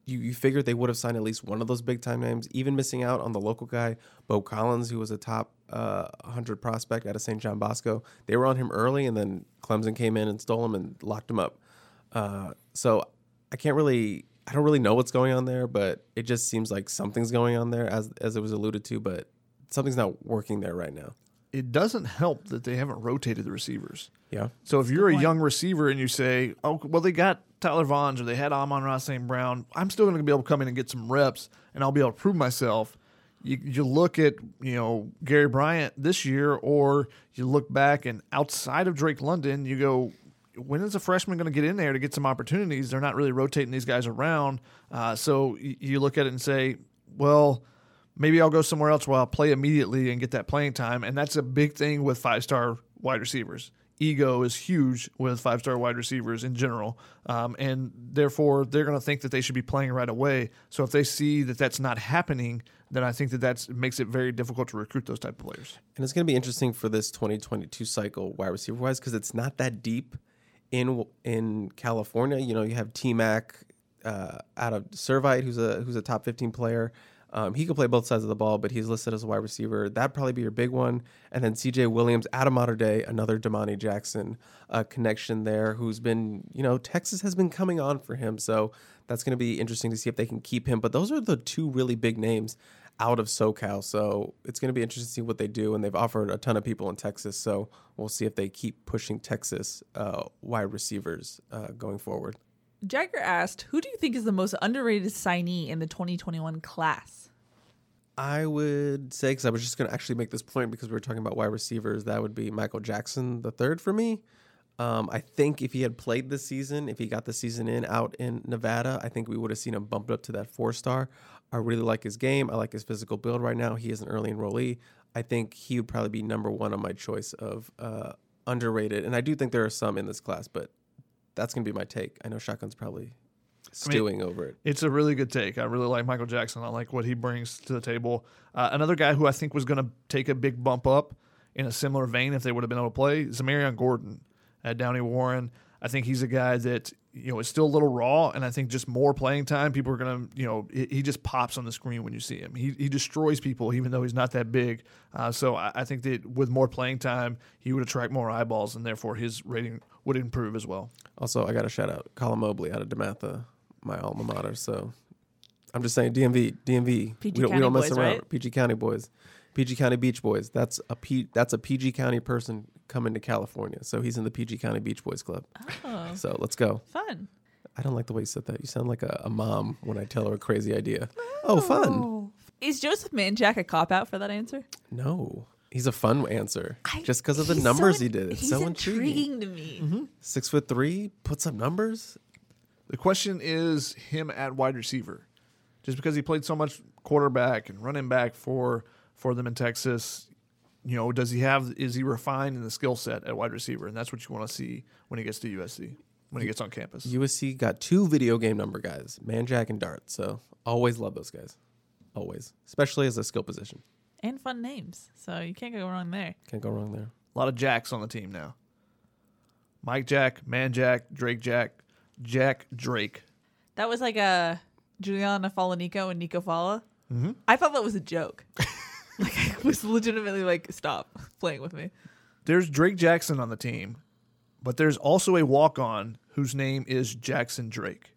you, you figured they would have signed at least one of those big time names, even missing out on the local guy, Beaux Collins, who was a top uh, 100 prospect out of St. John Bosco. They were on him early, and then Clemson came in and stole him and locked him up. Uh, so I can't really, I don't really know what's going on there, but it just seems like something's going on there, as as it was alluded to, but something's not working there right now. It doesn't help that they haven't rotated the receivers. Yeah. So if you're a young receiver and you say, "Oh, well, they got Tyler Vaughns or they had Amon-Ra St. Brown," I'm still going to be able to come in and get some reps, and I'll be able to prove myself. You, you look at you know Gary Bryant this year, or you look back and outside of Drake London, you go, when is a freshman going to get in there to get some opportunities? They're not really rotating these guys around, uh, so you look at it and say, well maybe I'll go somewhere else where I'll play immediately and get that playing time. And that's a big thing with five star wide receivers. Ego is huge with five star wide receivers in general. Um, and therefore, they're going to think that they should be playing right away. So if they see that that's not happening, then I think that that makes it very difficult to recruit those type of players. And it's going to be interesting for this 2022 cycle, wide receiver wise, because it's not that deep in in California. You know, you have T Mac uh, out of Servite, who's a who's a top 15 player. Um, he can play both sides of the ball, but he's listed as a wide receiver. That'd probably be your big one. And then CJ Williams out of Mater Dei, another Domani Jackson uh, connection there, who's been, you know, Texas has been coming on for him. So that's going to be interesting to see if they can keep him. But those are the two really big names out of SoCal. So it's going to be interesting to see what they do. And they've offered a ton of people in Texas. So we'll see if they keep pushing Texas uh, wide receivers uh, going forward. Jagger asked, "Who do you think is the most underrated signee in the 2021 class?" I would say, because I was just going to actually make this point because we were talking about wide receivers, that would be Michael Jackson the third for me. Um, I think if he had played this season, if he got the season in out in Nevada, I think we would have seen him bumped up to that four star. I really like his game. I like his physical build right now. He is an early enrollee. I think he would probably be number one on my choice of uh, underrated. And I do think there are some in this class, but that's going to be my take. I know Shotgun's probably stewing over it. It's a really good take. I really like Michael Jackson. I like what he brings to the table. Uh, another guy who I think was going to take a big bump up in a similar vein if they would have been able to play, Xamarion Gordon at Downey Warren. I think he's a guy that you know is still a little raw, and I think just more playing time, people are gonna you know he, he just pops on the screen when you see him. He he destroys people even though he's not that big. Uh, so I, I think that with more playing time, he would attract more eyeballs, and therefore his rating would improve as well. Also, I got to shout out Colin Mobley out of DeMatha, my alma mater. So I'm just saying, DMV, DMV, PG we don't, we don't mess boys, around. right? PG County boys, PG County Beach Boys. That's a P, that's a PG County person coming to California. So he's in the PG County Beach Boys Club. Oh, So let's go. fun. I don't like the way you said that. You sound like a, a mom when I tell her a crazy idea. Oh, fun. Is Joseph Manjack a cop out for that answer? No. He's a fun answer. I- Just because of the numbers so, he did. It's he's so intriguing. intriguing to me. Mm-hmm. Six foot three, puts up numbers. The question is him at wide receiver. Just because he played so much quarterback and running back for for them in Texas, you know, does he have is he refined in the skill set at wide receiver? And that's what you want to see when he gets to USC, when he gets on campus. USC got two video game number guys, Manjack and Dart. So always love those guys. Always. Especially as a skill position. And fun names. So you can't go wrong there. Can't go wrong there. A lot of Jacks on the team now. Mike Jack, Man Jack, Drake Jack, Jack Drake. That was like a Juliana Falanico and Nico Fala. Mm-hmm. I thought that was a joke. <laughs> like <laughs> I was legitimately like, stop playing with me. There's Drake Jackson on the team, but there's also a walk on whose name is Jackson Drake.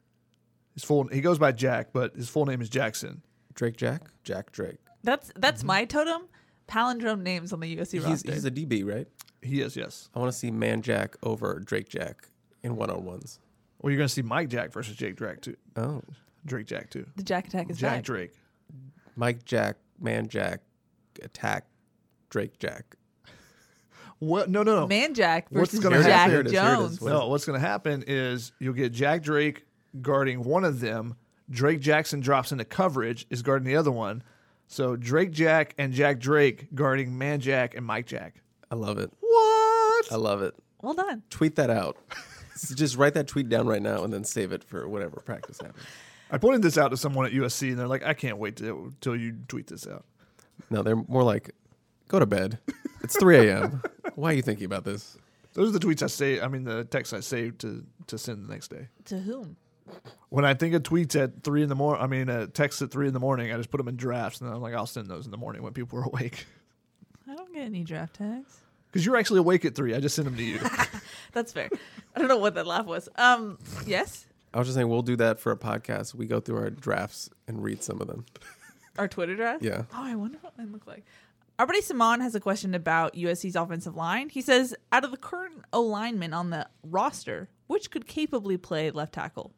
His full he goes by Jack, but his full name is Jackson. Drake Jack? Jack Drake. That's that's mm-hmm. my totem. Palindrome names on the USC He's, roster. he's a DB, right? He is, yes. I want to see Man Jack over Drake Jack in one on ones. Well, you're going to see Mike Jack versus Jake Drake too. Oh. Drake Jack too. the Jack Attack is Jack back. Drake. Mike Jack, Manjack, attack Drake Jack. <laughs> What? No, no, no. Man Jack What's versus gonna Jack Here it is, here it is. Jones. What no, what's going to happen is you'll get Jack Drake guarding one of them. Drake Jackson drops into coverage, is guarding the other one. So Drake Jack and Jack Drake guarding Man Jack and Mike Jack. I love it. What? I love it. Well done. Tweet that out. <laughs> Just write that tweet down right now and then save it for whatever practice happens. I pointed this out to someone at USC, and they're like, "I can't wait to, till you tweet this out." No, they're more like, go to bed. It's 3 a.m. Why are you thinking about this? Those are the tweets I say. I mean, the texts I saved to to send the next day. To whom? When I think of tweets at three in the morning, I mean, uh, texts at three in the morning, I just put them in drafts, and then I'm like, I'll send those in the morning when people are <laughs> awake. I don't get any draft tags. Because you're actually awake at three. I just send them to you. <laughs> That's fair. I don't know what that laugh was. Um, yes, I was just saying we'll do that for a podcast. We go through our drafts and read some of them. Our Twitter draft. Yeah. Oh, I wonder what mine look like. Our buddy Simon has a question about USC's offensive line. He says, out of the current O linemen on the roster, which could capably play left tackle?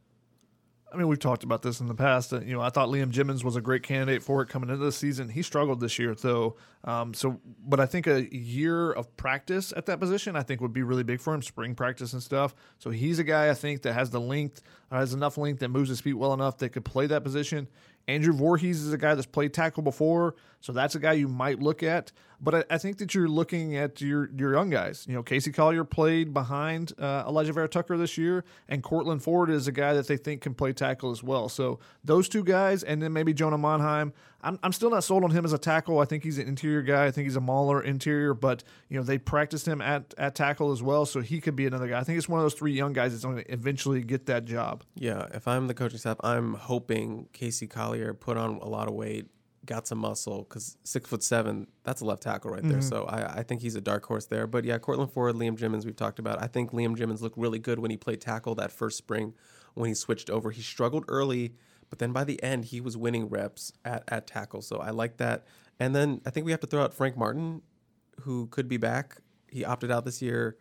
I mean, we've talked about this in the past. Uh, you know, I thought Liam Jimmons was a great candidate for it coming into the season. He struggled this year, though. Um, so, but I think a year of practice at that position, I think, would be really big for him. Spring practice and stuff. So he's a guy I think that has the length, has enough length that moves his feet well enough that could play that position. Andrew Vorhees is a guy that's played tackle before, so that's a guy you might look at. But I, I think that you're looking at your your young guys. You know, Casey Collier played behind uh, Alijah Vera-Tucker this year, and Courtland Ford is a guy that they think can play tackle as well. So those two guys, and then maybe Jonah Monheim. I'm, I'm still not sold on him as a tackle. I think he's an interior guy. I think he's a mauler interior, but you know they practiced him at at tackle as well, so he could be another guy. I think it's one of those three young guys that's going to eventually get that job. Yeah, if I'm the coaching staff, I'm hoping Casey Collier put on a lot of weight, got some muscle, because six foot seven, that's a left tackle right there. Mm-hmm. So I, I think he's a dark horse there. But yeah, Courtland Ford, Liam Jimmons, we've talked about. I think Liam Jimmons looked really good when he played tackle that first spring when he switched over. He struggled early, but then by the end, he was winning reps at, at tackle. So I like that. And then I think we have to throw out Frank Martin, who could be back. He opted out this year.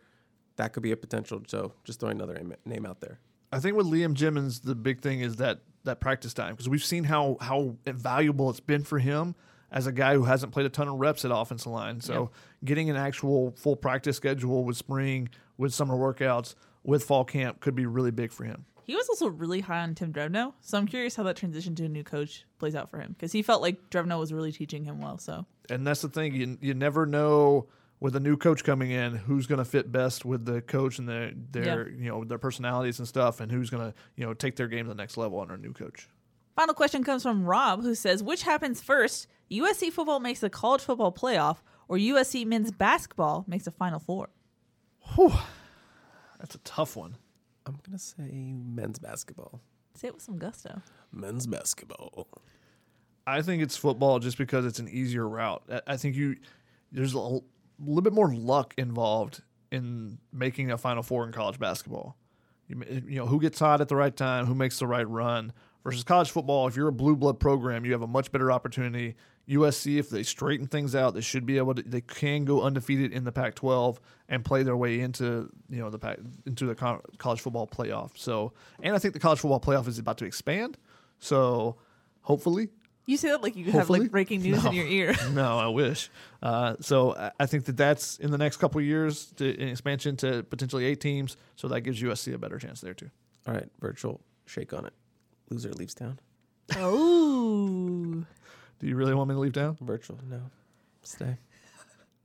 That could be a potential. So just throwing another name- out there. I think with Liam Jimmons, the big thing is that that practice time because we've seen how how valuable it's been for him as a guy who hasn't played a ton of reps at offensive line. So getting an actual full practice schedule with spring, with summer workouts, with fall camp could be really big for him. He was also really high on Tim Drevno, so I'm curious how that transition to a new coach plays out for him because he felt like Drevno was really teaching him well. So And that's the thing you you never know with a new coach coming in who's going to fit best with the coach and their their you know their personalities and stuff and who's going to you know take their game to the next level under a new coach. Final question comes from Rob, who says, "Which happens first? USC football makes the college football playoff, or USC men's basketball makes a Final Four? That's a tough one. I'm going to say men's basketball. Say it with some gusto. Men's basketball. I think it's football just because it's an easier route. I- I think you there's a little bit more luck involved in making a Final Four in college basketball. You, you know who gets hot at the right time, who makes the right run. Versus college football, if you're a blue blood program, you have a much better opportunity. USC, if they straighten things out, they should be able to. They can go undefeated in the Pac-12 and play their way into you know the Pac, into the co- college football playoff. So, and I think the college football playoff is about to expand. So, hopefully, You say that like you have like breaking news No. in your ear. <laughs> no, I wish. Uh, so I- I think that that's in the next couple of years to an expansion to potentially eight teams. So that gives USC a better chance there too. All right, virtual shake on it. Loser leaves town. oh. Do you really want me to leave town? Virtual, no. Stay.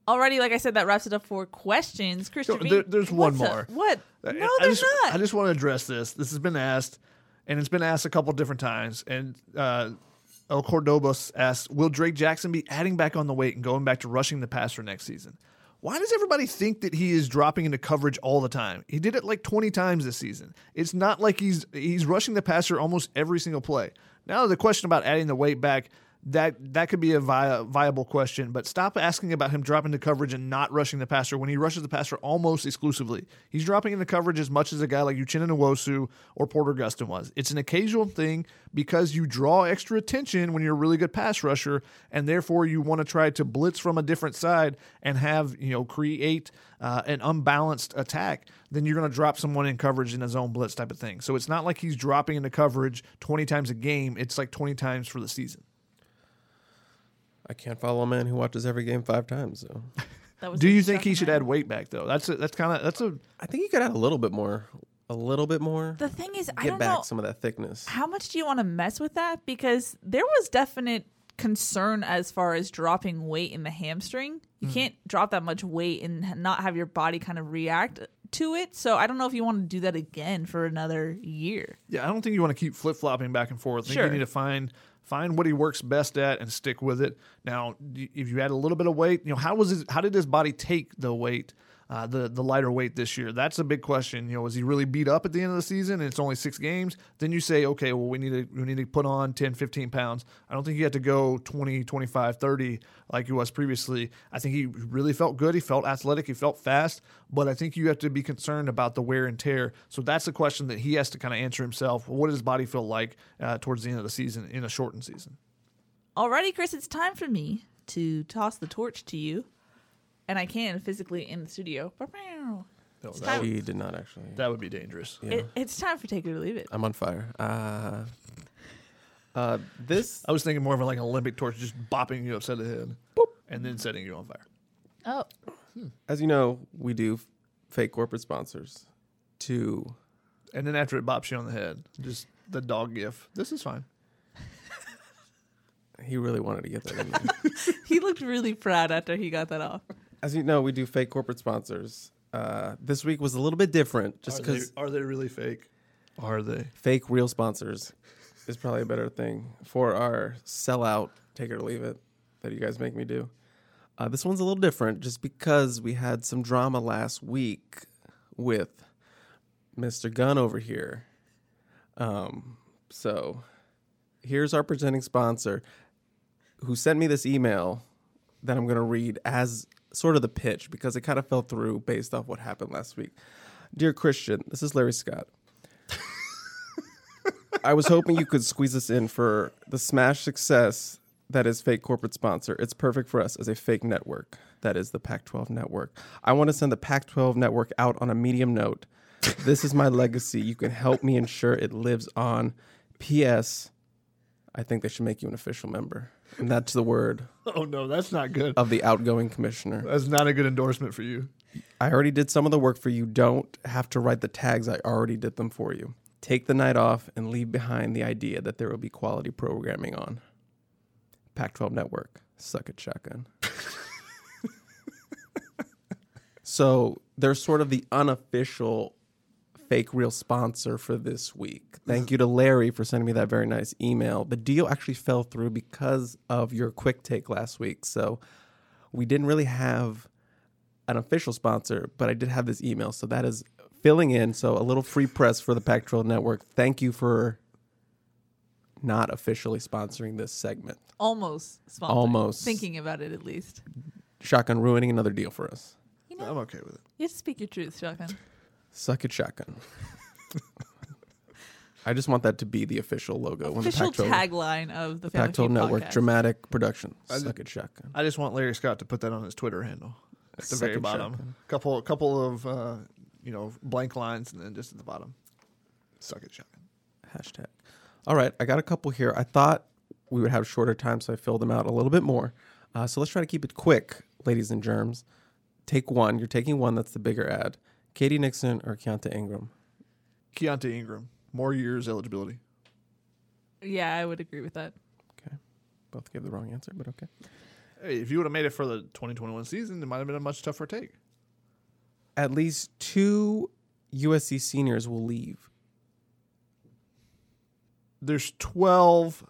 Already, like I said, that wraps it up for questions. Christian, there- there's one what's up? more. What? I- No, I there's just, not. I just want to address this. This has been asked, and it's been asked a couple different times. And uh, El Cordobas asked, "Will Drake Jackson be adding back on the weight and going back to rushing the passer next season?" Why does everybody think that he is dropping into coverage all the time? He did it like 20 times this season. It's not like he's he's rushing the passer almost every single play. Now the question about adding the weight back that that could be a vi- viable question, but stop asking about him dropping the coverage and not rushing the passer when he rushes the passer almost exclusively. He's dropping into coverage as much as a guy like Uchenna Nwosu or Porter Gustin was. It's an occasional thing because you draw extra attention when you're a really good pass rusher, and therefore you want to try to blitz from a different side and have you know create uh, an unbalanced attack. Then you're going to drop someone in coverage in a zone blitz type of thing. So it's not like he's dropping into coverage 20 times a game. It's like 20 times for the season. I can't follow a man who watches every game five times. So <laughs> That was Do you think he should add weight back though? That's a, that's kind of that's a I think he could add a little bit more. A little bit more. The thing is, I Get don't back know some of that thickness. how much do you want to mess with that because there was definite concern as far as dropping weight in the hamstring. You hmm. can't drop that much weight and not have your body kind of react to it. So I don't know if you want to do that again for another year. yeah. I don't think you want to keep flip flopping back and forth. I think Sure. you need to find find what he works best at and stick with it. Now, if you add a little bit of weight, you know how was his, how did his body take the weight? Uh, the the lighter weight this year. That's a big question. You know, was he really beat up at the end of the season and it's only six games? Then you say, okay, well, we need to we need to put on 10, 15 pounds. I don't think he had to go 20, 25, 30 like he was previously. I think he really felt good. He felt athletic. He felt fast. But I think you have to be concerned about the wear and tear. So that's a question that he has to kind of answer himself. What does his body feel like uh, towards the end of the season in a shortened season? Alrighty, Chris, it's time for me to toss the torch to you, and I can physically in the studio. No, It's that, time- would, He did not actually. that would be dangerous. Yeah. It, it's time for take it or leave it. I'm on fire. Uh, uh, this I was thinking more of like an Olympic torch, just bopping you upside the head, and then setting you on fire. Oh, as you know, we do f- fake corporate sponsors to And then after it bops you on the head, just the dog gif. This is fine. <laughs> he really wanted to get that in there. <laughs> he looked really proud after he got that off. As you know, we do fake corporate sponsors. Uh, this week was a little bit different just Are because are they really fake? Are they? fake real sponsors is probably a better thing for our sellout, take it or leave it, that you guys make me do. Uh, this one's a little different just because we had some drama last week with Mr. Gunn over here. Um, so here's our presenting sponsor who sent me this email that I'm going to read as sort of the pitch because it kind of fell through based off what happened last week. Dear Christian, this is Larry Scott. I was hoping you could squeeze us in for the smash success that is fake corporate sponsor. It's perfect for us as a fake network. That is the Pac 12 network. I want to send the Pac 12 network out on a medium note. This is my legacy. You can help me ensure it lives on. P.S. I think they should make you an official member. And that's the word <laughs> Oh no, that's not good. of the outgoing commissioner. That's not a good endorsement for you. I already did some of the work for you. Don't have to write the tags. I already did them for you. Take the night off and leave behind the idea that there will be quality programming on. Pac 12 Network. Suck it, shotgun. <laughs> so they're sort of the unofficial fake real sponsor for this week. <sighs> Thank you to Larry for sending me that very nice email. The deal actually fell through because of your quick take last week. So we didn't really have an official sponsor, but I did have this email. So that is filling in. So a little free press for the Pac 12 network. Thank you for not officially sponsoring this segment. Almost sponsored. Almost. Thinking about it at least. Shotgun ruining another deal for us. You know, I'm okay with it. you have to speak your truth, Shotgun. Suck it, shotgun. I just want that to be the official logo when the Official Pac 12 tagline of the Family Pac 12 Feud network podcast. dramatic production. Suck it, shotgun. I just want Larry Scott to put that on his Twitter handle at the Suck very it, bottom. shotgun. Couple, a couple of uh, you know blank lines, and then just at the bottom, suck it, shotgun. Hashtag. All right, I got a couple here. I thought we would have shorter time, so I filled them out a little bit more. Uh, so let's try to keep it quick, ladies and germs. Take one. You're taking one that's the bigger ad. K.D. Nixon or Keaontay Ingram? Keaontay Ingram, more years eligibility. Yeah, I would agree with that. Okay. Both gave the wrong answer, but okay. Hey, if you would have made it for the 2021 season, it might have been a much tougher take. At least two USC seniors will leave. There's 12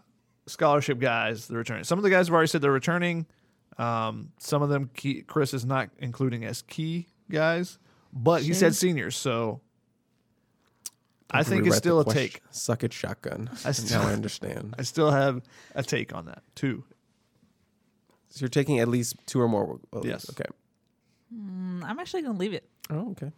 scholarship guys that are returning. Some of the guys have already said they're returning. Um, some of them, key, Chris is not including as key guys, but he said seniors, so I think it's still a question. take. Suck it, shotgun. <laughs> I still- now I understand. I still have a take on that too. So you're taking at least two or more. will- will. Yes. Okay. Mm, I'm actually going to leave it. Oh, okay.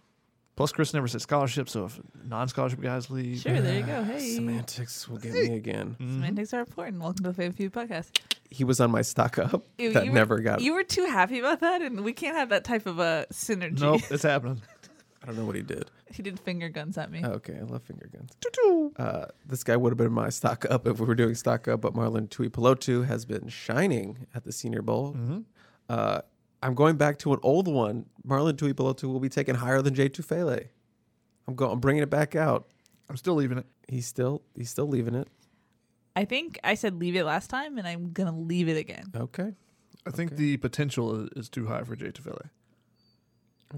Plus, Chris never said scholarship, so if non-scholarship guys leave, Sure, there you go. Hey. Semantics will get me again. Semantics are important. Welcome to the Family Feud podcast. He was on my stock up. <laughs> You- that you were- never got. You were too happy about that, and we can't have that type of a synergy. nope, it's <laughs> happening. I don't know what he did. he did finger guns at me. Oh, okay, I love finger guns. Uh, this guy would have been my stock up if we were doing stock up, but Marlon Tuipulotu has been shining at the Senior Bowl. Uh, I'm going back to an old one. Marlon Tuipulotu will be taken higher than Jay Tufele. I'm going. I'm bringing it back out. I'm still leaving it. He's still he's still leaving it. I think I said leave it last time, and I'm gonna leave it again. Okay. I think the potential is, is too high for Jay Tufele.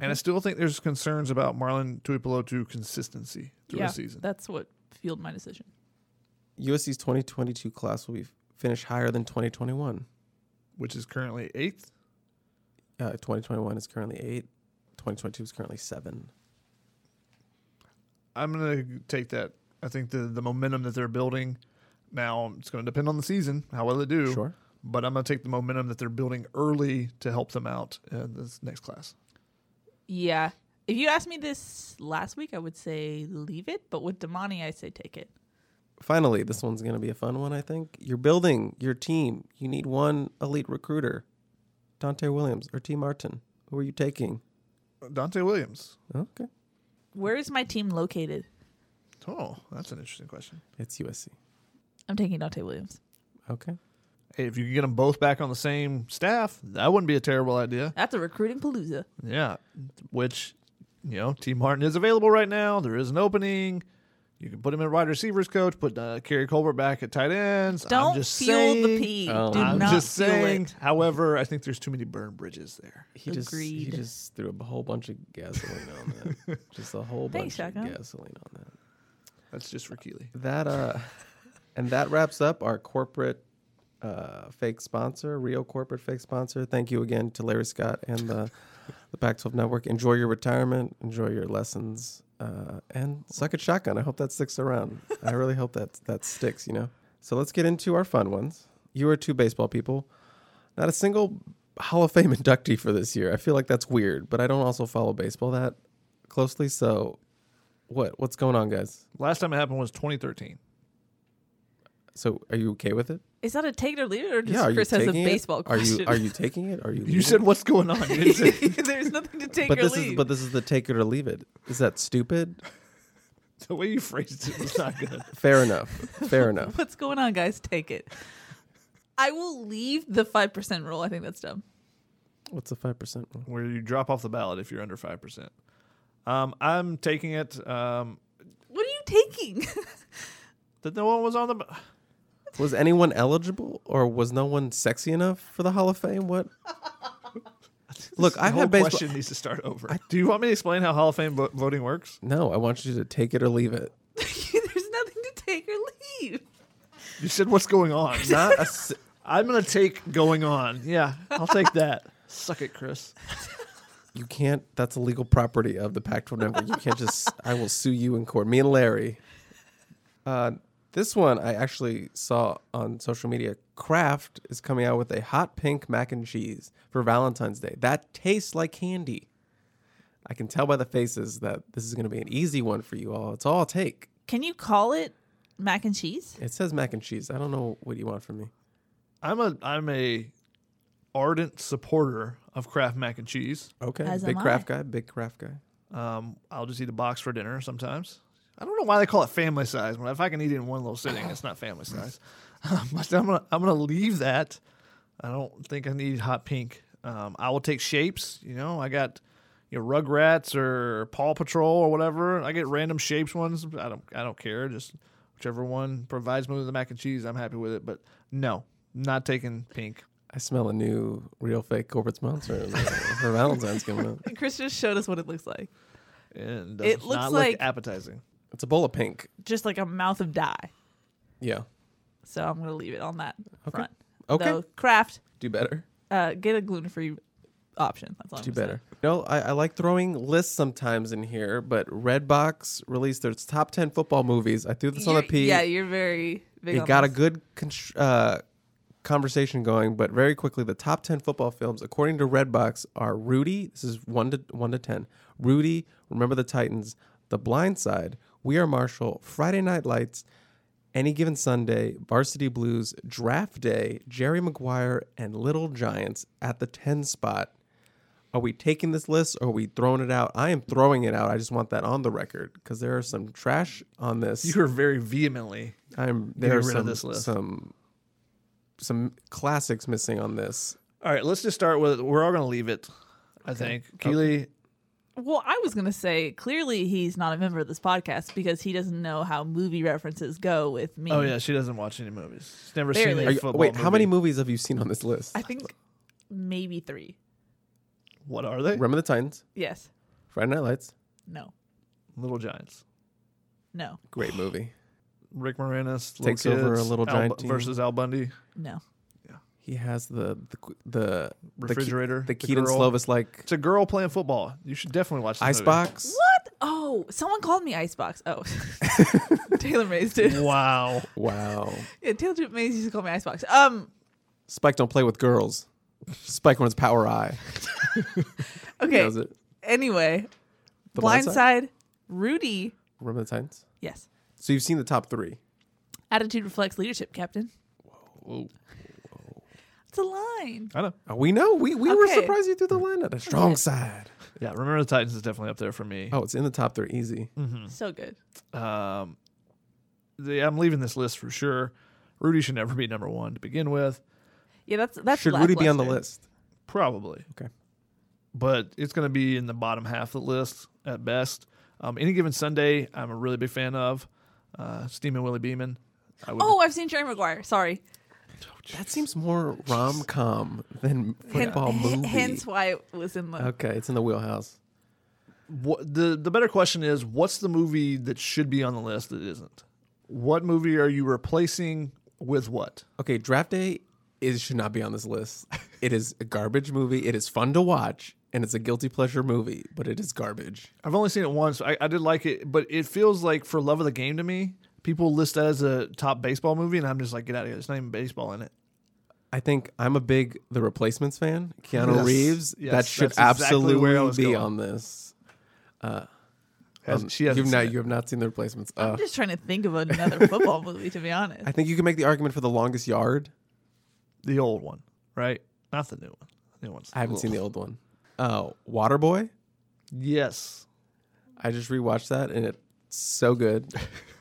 And I still think there's concerns about Marlon Tuipulotu consistency through yeah, a season. that's what fueled my decision. USC's 2022 class will be finished higher than 2021. which is currently eighth. Uh, 2021 is currently eight. 2022 is currently seven. I'm gonna take that. I think the the momentum that they're building now it's going to depend on the season how well they do. Sure. But I'm gonna take the momentum that they're building early to help them out in this next class. Yeah. If you asked me this last week, I would say leave it, but with Domani, I say take it. Finally, this one's going to be a fun one, I think. You're building your team. You need one elite recruiter. Donte Williams or Tee Martin? Who are you taking? Donte Williams. Okay, Where is my team located? Oh, that's an interesting question. it's USC. I'm taking Donte Williams. Okay, Hey, if you could get them both back on the same staff, that wouldn't be a terrible idea. That's a recruiting palooza. Yeah, which you know, Tee Martin is available right now. There is an opening. You can put him in wide receivers coach. Put uh, Keary Colbert back at tight ends. Don't I'm just fuel the saying, pea. Oh. Do I'm not just fuel saying. it. However, I think there's too many burned bridges there. he just he just threw a whole bunch of gasoline on that. <laughs> just a whole Thanks, bunch Shotgun. of gasoline on that. That's just for Keely. That uh, and that wraps up our corporate uh, fake sponsor, Rio corporate fake sponsor. Thank you again to Larry Scott and the the Pac-12 Network. Enjoy your retirement. Enjoy your lessons. Uh, and suck it shotgun. I hope that sticks around. I really hope that that sticks. You know. So let's get into our fun ones. You are two baseball people. Not a single Hall of Fame <laughs> inductee for this year. I feel like that's weird, but I don't also follow baseball that closely. So, what what's going on, guys? Last time it happened was 2013. So, are you okay with it? Is that a take it or leave it, or just yeah, Chris you has a taking it? baseball Are question? you are you taking it? Are you? You said it? what's going on. You didn't. <laughs> There's nothing to take But or this leave. is but this is the take it or leave it. Is that stupid? <laughs> the way you phrased it was not good. <laughs> Fair enough. Fair enough. What's going on, guys? Take it. I will leave the five percent rule. I think that's dumb. What's the five percent? Where you drop off the ballot if you're under five percent. Um, I'm taking it. Um, What are you taking? that no one was on the. B- Was anyone eligible, or was no one sexy enough for the Hall of Fame? What? <laughs> Look, The I've whole baseball. question needs to start over. Do you want me to explain how Hall of Fame vo- voting works? No, I want you to take it or leave it. <laughs> There's nothing to take or leave. You said what's going on. <laughs> Not a. s- I'm gonna take going on. Yeah, I'll take that. Suck it, Chris. You can't. That's illegal property of the Pac-12 network. You can't just. I will sue you in court. Me and Larry. Uh, this one I actually saw on social media. Kraft is coming out with a hot pink mac and cheese for Valentine's Day. That tastes like candy. I can tell by the faces that this is going to be an easy one for you all. It's all I'll take. Can you call it mac and cheese? It says mac and cheese. I don't know what you want from me. I'm a I'm a ardent supporter of Kraft mac and cheese. Okay, As big am Kraft guy. Big Kraft guy. Um, I'll just eat a box for dinner sometimes. I don't know why they call it family size. When if I can eat it in one little sitting, it's not family size. <laughs> but I'm gonna I'm gonna leave that. I don't think I need hot pink. Um, I will take shapes. You know, I got you know Rugrats or Paw Patrol or whatever. I get random shapes ones. I don't I don't care. Just whichever one provides me with the mac and cheese, I'm happy with it. But no, not taking pink. I smell a new real fake corporate sponsor <laughs> for Valentine's coming up. And Chris just showed us what it looks like. And It looks not like- look appetizing. It's a bowl of pink. Just like a mouth of dye. Yeah. So I'm gonna leave it on that front. Okay. Though, Kraft, Do better. uh, get a gluten free option. That's all I'm Do better. You know, I, I like throwing lists sometimes in here, but Redbox released their top 10 football movies. I threw this on the You're- P. Yeah, you're very big. it got a good uh, conversation going, but very quickly, the top 10 football films, according to Redbox, are Rudy. This is 1 to, 1 to 10. Rudy, Remember the Titans, The Blind Side, We Are Marshall, Friday Night Lights, Any Given Sunday, Varsity Blues, Draft Day, Jerry Maguire, and Little Giants at the 10 spot. Are we taking this list or are we throwing it out? I am throwing it out. I just want that on the record because there are some trash on this. You are very vehemently I'm there are some this list. some some classics missing on this. All right, let's just start with. We're all going to leave it. I think Keely. Well, I was gonna say clearly he's not a member of this podcast because he doesn't know how movie references go with me. Oh yeah, she doesn't watch any movies. She's never Barely. seen Are you- football. wait, how many movies have you seen on this list? I think maybe three. What are they? Remember the Titans, Yes. Friday Night Lights, No. Little Giants. No. great movie. Rick Moranis Little Takes over a Kids, Little Al- Giant team. versus Al Bundy. No. He has the the the Refrigerator, the, the Keaton girl. Slovis like It's a girl playing football. You should definitely watch this movie. icebox. What? Oh, someone called me Icebox. Oh, <laughs> Taylor Mays did. Wow. Wow, Yeah, Taylor Mays used to call me Icebox. Um. Spike don't play with girls. Spike runs Power I. <laughs> Okay. Knows it. Anyway, The Blind Blindside, Rudy. Remember the Titans. Yes. So you've seen the top three. Attitude reflects leadership, Captain. It's a line. I know. We know. We, we were Okay. surprised you threw the line at a strong side. Yeah, remember the Titans is definitely up there for me. Oh, it's in the top three, easy. So good. Um, the, I'm leaving this list for sure. Rudy should never be number one to begin with. Yeah, that's that's Should Rudy be on the lackluster. list? Probably. Okay. But it's going to be in the bottom half of the list at best. Um, any given Sunday, I'm a really big fan of. Uh, Steamin' Willie Beamen. I would, Oh, I've seen Jerry Maguire. Sorry. That seems more oh, rom com than football h- movie. Hence why it was in the. okay, it's in the wheelhouse. what, the the better question is, what's the movie that should be on the list that isn't? What movie are you replacing with what? Okay, Draft Day is should not be on this list. It is a garbage movie. It is fun to watch, and it's a guilty pleasure movie, but it is garbage. I've only seen it once. I, I did like it, but it feels like for love of the game to me. People list that as a top baseball movie, and I'm just like, get out of here. There's not even baseball in it. I think I'm a big The Replacements fan. Keanu Yes, Reeves. yes, that should that's exactly where I absolutely was be going. on this. Has, Um, she hasn't you've seen not it. you have not seen The Replacements. Uh, I'm just trying to think of another football <laughs> movie, to be honest. I think you can make the argument for The Longest Yard. the old one, right? Not the new one. The new one's I haven't seen the old one. Oh, Waterboy. Yes. I just rewatched that and it's so good. <laughs>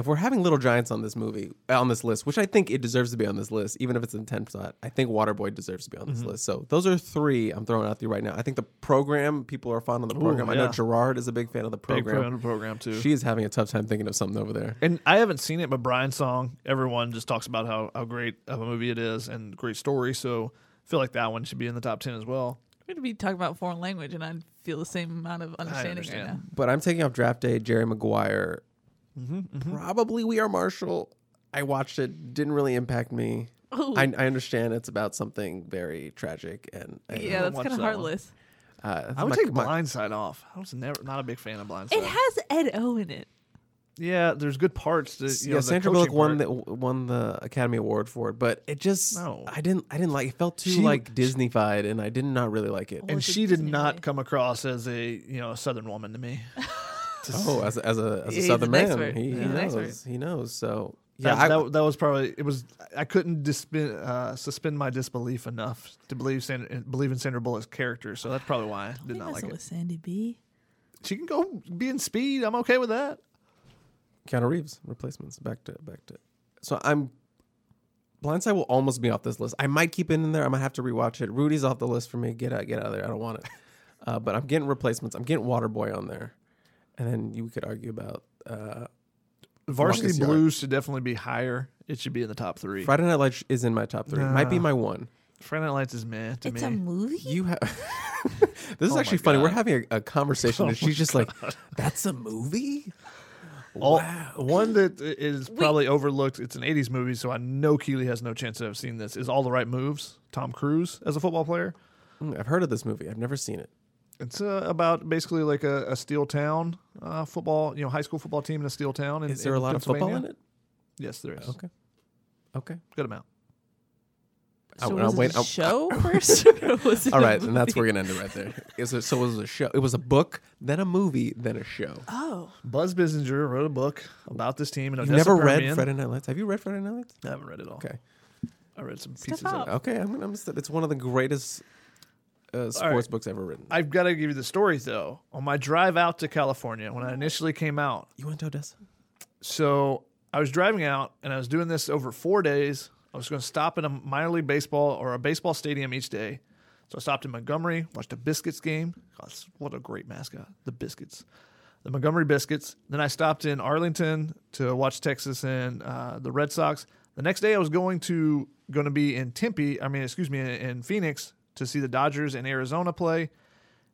if we're having Little Giants on this movie on this list, which I think it deserves to be on this list, even if it's in tenth spot, I think Waterboy deserves to be on this Mm-hmm. list. So those are three I'm throwing out there right now. I think the program people are fond of the program. I know. Gerard is a big fan of the Big program. fan of the program too. She is having a tough time thinking of something over there. and I haven't seen it, but Brian's song, everyone just talks about how, how great of a movie it is and great story. So I feel like that one should be in the top ten as well. We're going to be talking about foreign language, and I'd feel the same amount of understanding right now. But I'm taking off draft day. Jerry Maguire. Mm-hmm, Probably We Are Marshall. I watched it. Didn't really impact me. Ooh. I, I understand it's about something very tragic and, and Yeah, that's kind of that heartless. uh, I would my- take my- Blindside off. I was never not a big fan of Blindside. It has Ed O in it. yeah, there's good parts. To, you yeah, know, the Sandra Bullock won part. the won the Academy Award for it, but it just No. I didn't I didn't like it. Felt too She- like Disneyfied, and I did not really like it. And she did Disney not movie. come across as a you know a Southern woman to me. <laughs> <laughs> Oh, as a, as a, as a southern man, expert. he, he knows. He knows. So Yeah, yeah, I, that, that was probably it. Was I couldn't disp- uh, suspend my disbelief enough to believe Sandra, believe in Sandra Bullock's character, so that's probably why I did not like with it. Sandy B. She can go be in speed. I'm okay with that. Keanu Reeves replacements. Back to back to. So I'm. Blindside will almost be off this list. I might keep it in there. I might have to rewatch it. Rudy's off the list for me. Get out, get out of there. I don't want it. <laughs> Uh, but I'm getting replacements. I'm getting Waterboy on there, and then you could argue about uh, Varsity Longest Blues should definitely be higher. It should be in the top three. Friday Night Lights is in my top three. Might be my one. Friday Night Lights is man to It's me. a movie? You have. <laughs> this is Oh my actually funny. We're God. having a, a conversation, and <laughs> she's just like, "That's a movie." All, One that is probably overlooked. It's an '80s movie, so I know Keely has no chance to have seen this. Is All the Right Moves? Tom Cruise as a football player. Mm, I've heard of this movie. I've never seen it. It's uh, about basically like a, a steel town uh, football, you know, high school football team in a steel town. In, Is there a lot of football in it? Yes, there is. Okay. Okay. Good amount. So I'll- was I'll it wait- a I'll- show <laughs> first? or was it All and that's movie? we're gonna end it right there. Is it, so it was a show. It was a book, then a movie, then a show. Oh, Buzz Bissinger wrote a book about this team. In You Odessa, never read Permian. Friday Night Lights? Have you read Friday Night Lights? I haven't read it all. Okay. I read some Step pieces of it. Okay, I'm gonna. I'm just, it's one of the greatest uh, sports books ever written. I've got to give you the story though. On my drive out to California, when I initially came out, you went to Odessa? so I was driving out and I was doing this over four days. I was going to stop in a minor league baseball or a baseball stadium each day. So I stopped in Montgomery, watched a Biscuits game. God, what a great mascot, the Biscuits. The Montgomery Biscuits. Then I stopped in Arlington to watch Texas and uh, the Red Sox. The next day I was going to going to be in Tempe. I mean, excuse me, in, in Phoenix to see the Dodgers and Arizona play.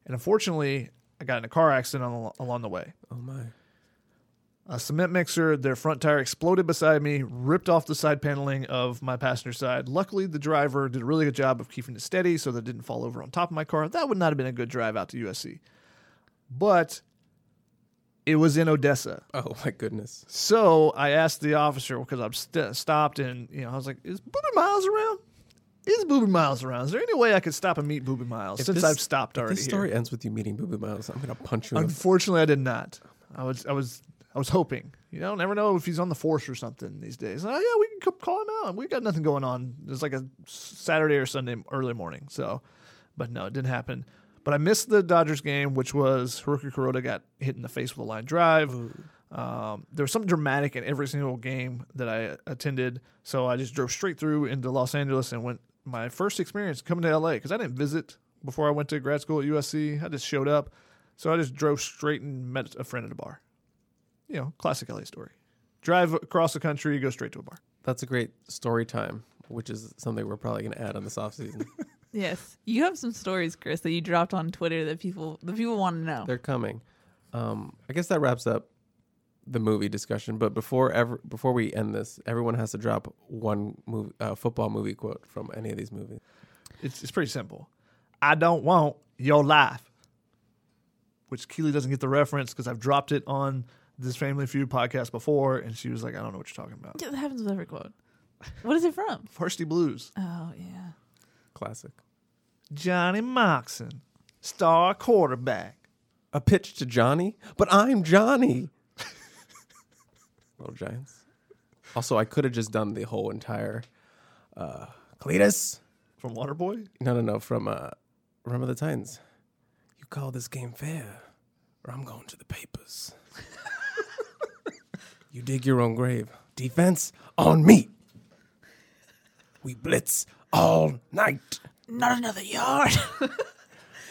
And unfortunately, I got in a car accident al- along the way. Oh my! A cement mixer, their front tire exploded beside me, ripped off the side paneling of my passenger side. Luckily, the driver did a really good job of keeping it steady so that it didn't fall over on top of my car. That would not have been a good drive out to USC. But it was in Odessa. Oh my goodness! So I asked the officer because I'm st- stopped and, you know, I was like, is Boobie Miles around? Is Boobie Miles around? Is there any way I could stop and meet Boobie Miles If since this- I've stopped already This here? story ends with you meeting Boobie Miles. I'm gonna punch you. in the Unfortunately, I did not. I was I was I was hoping. You know, never know if he's on the force or something these days. Oh yeah, we can call him out. We've got nothing going on. It's like a Saturday or Sunday early morning. So, but no, it didn't happen. But I missed the Dodgers game, which was Hiroki Kuroda got hit in the face with a line drive. Um, there was something dramatic in every single game that I attended, so I just drove straight through into Los Angeles and went. My first experience coming to LA because I didn't visit before I went to grad school at USC. I just showed up, so I just drove straight and met a friend at a bar. You know, classic LA story. Drive across the country, go straight to a bar. That's a great story time, which is something we're probably going to add on this off season. <laughs> Yes, you have some stories, Chris, that you dropped on Twitter that people the people want to know. They're coming. Um, I guess that wraps up the movie discussion. But before ever, before we end this, everyone has to drop one movie, uh, football movie quote from any of these movies. It's it's pretty simple. I don't want your life. Which Keely doesn't get the reference because I've dropped it on this Family Feud podcast before, and she was like, "I don't know what you're talking about." Yeah, that happens with every quote. What is it from? Varsity Blues. Oh yeah. Classic. Johnny Moxon, star quarterback. A pitch to Johnny, but I'm Johnny. Little Giants. Also, I could have just done the whole entire uh, Cletus. From Waterboy? No, no, no. From uh, Remember the Titans. You call this game fair, or I'm going to the papers. <laughs> you dig your own grave. Defense on me. We blitz all night. Not another yard. <laughs>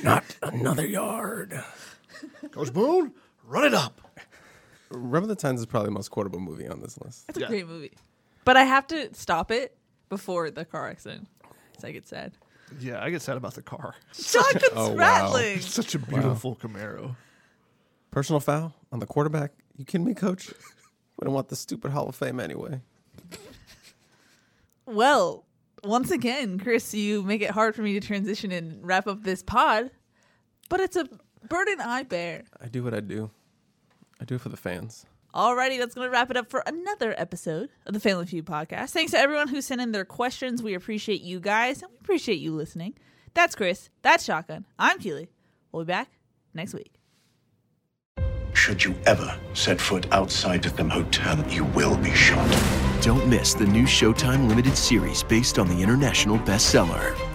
Not another yard. Coach Boone, run it up. Remember the Titans is probably the most quotable movie on this list. It's a Yeah. great movie. But I have to stop it before the car accident. So I get sad. Yeah, I get sad about the car. Shotgun's <laughs> Oh, wow. rattling. It's such a beautiful Camaro. Personal foul on the quarterback. You kidding me, coach? We don't want the stupid Hall of Fame anyway. Well, once again, Chris, you make it hard for me to transition and wrap up this pod. But it's a burden I bear. I do what I do. I do it for the fans. Alrighty, that's going to wrap it up for another episode of the Family Feud podcast. Thanks to everyone who sent in their questions. We appreciate you guys, and we appreciate you listening. That's Chris. That's Shotgun. I'm Keely. We'll be back next week. Should you ever set foot outside of the hotel, you will be shot. Don't miss the new Showtime limited series based on the international bestseller.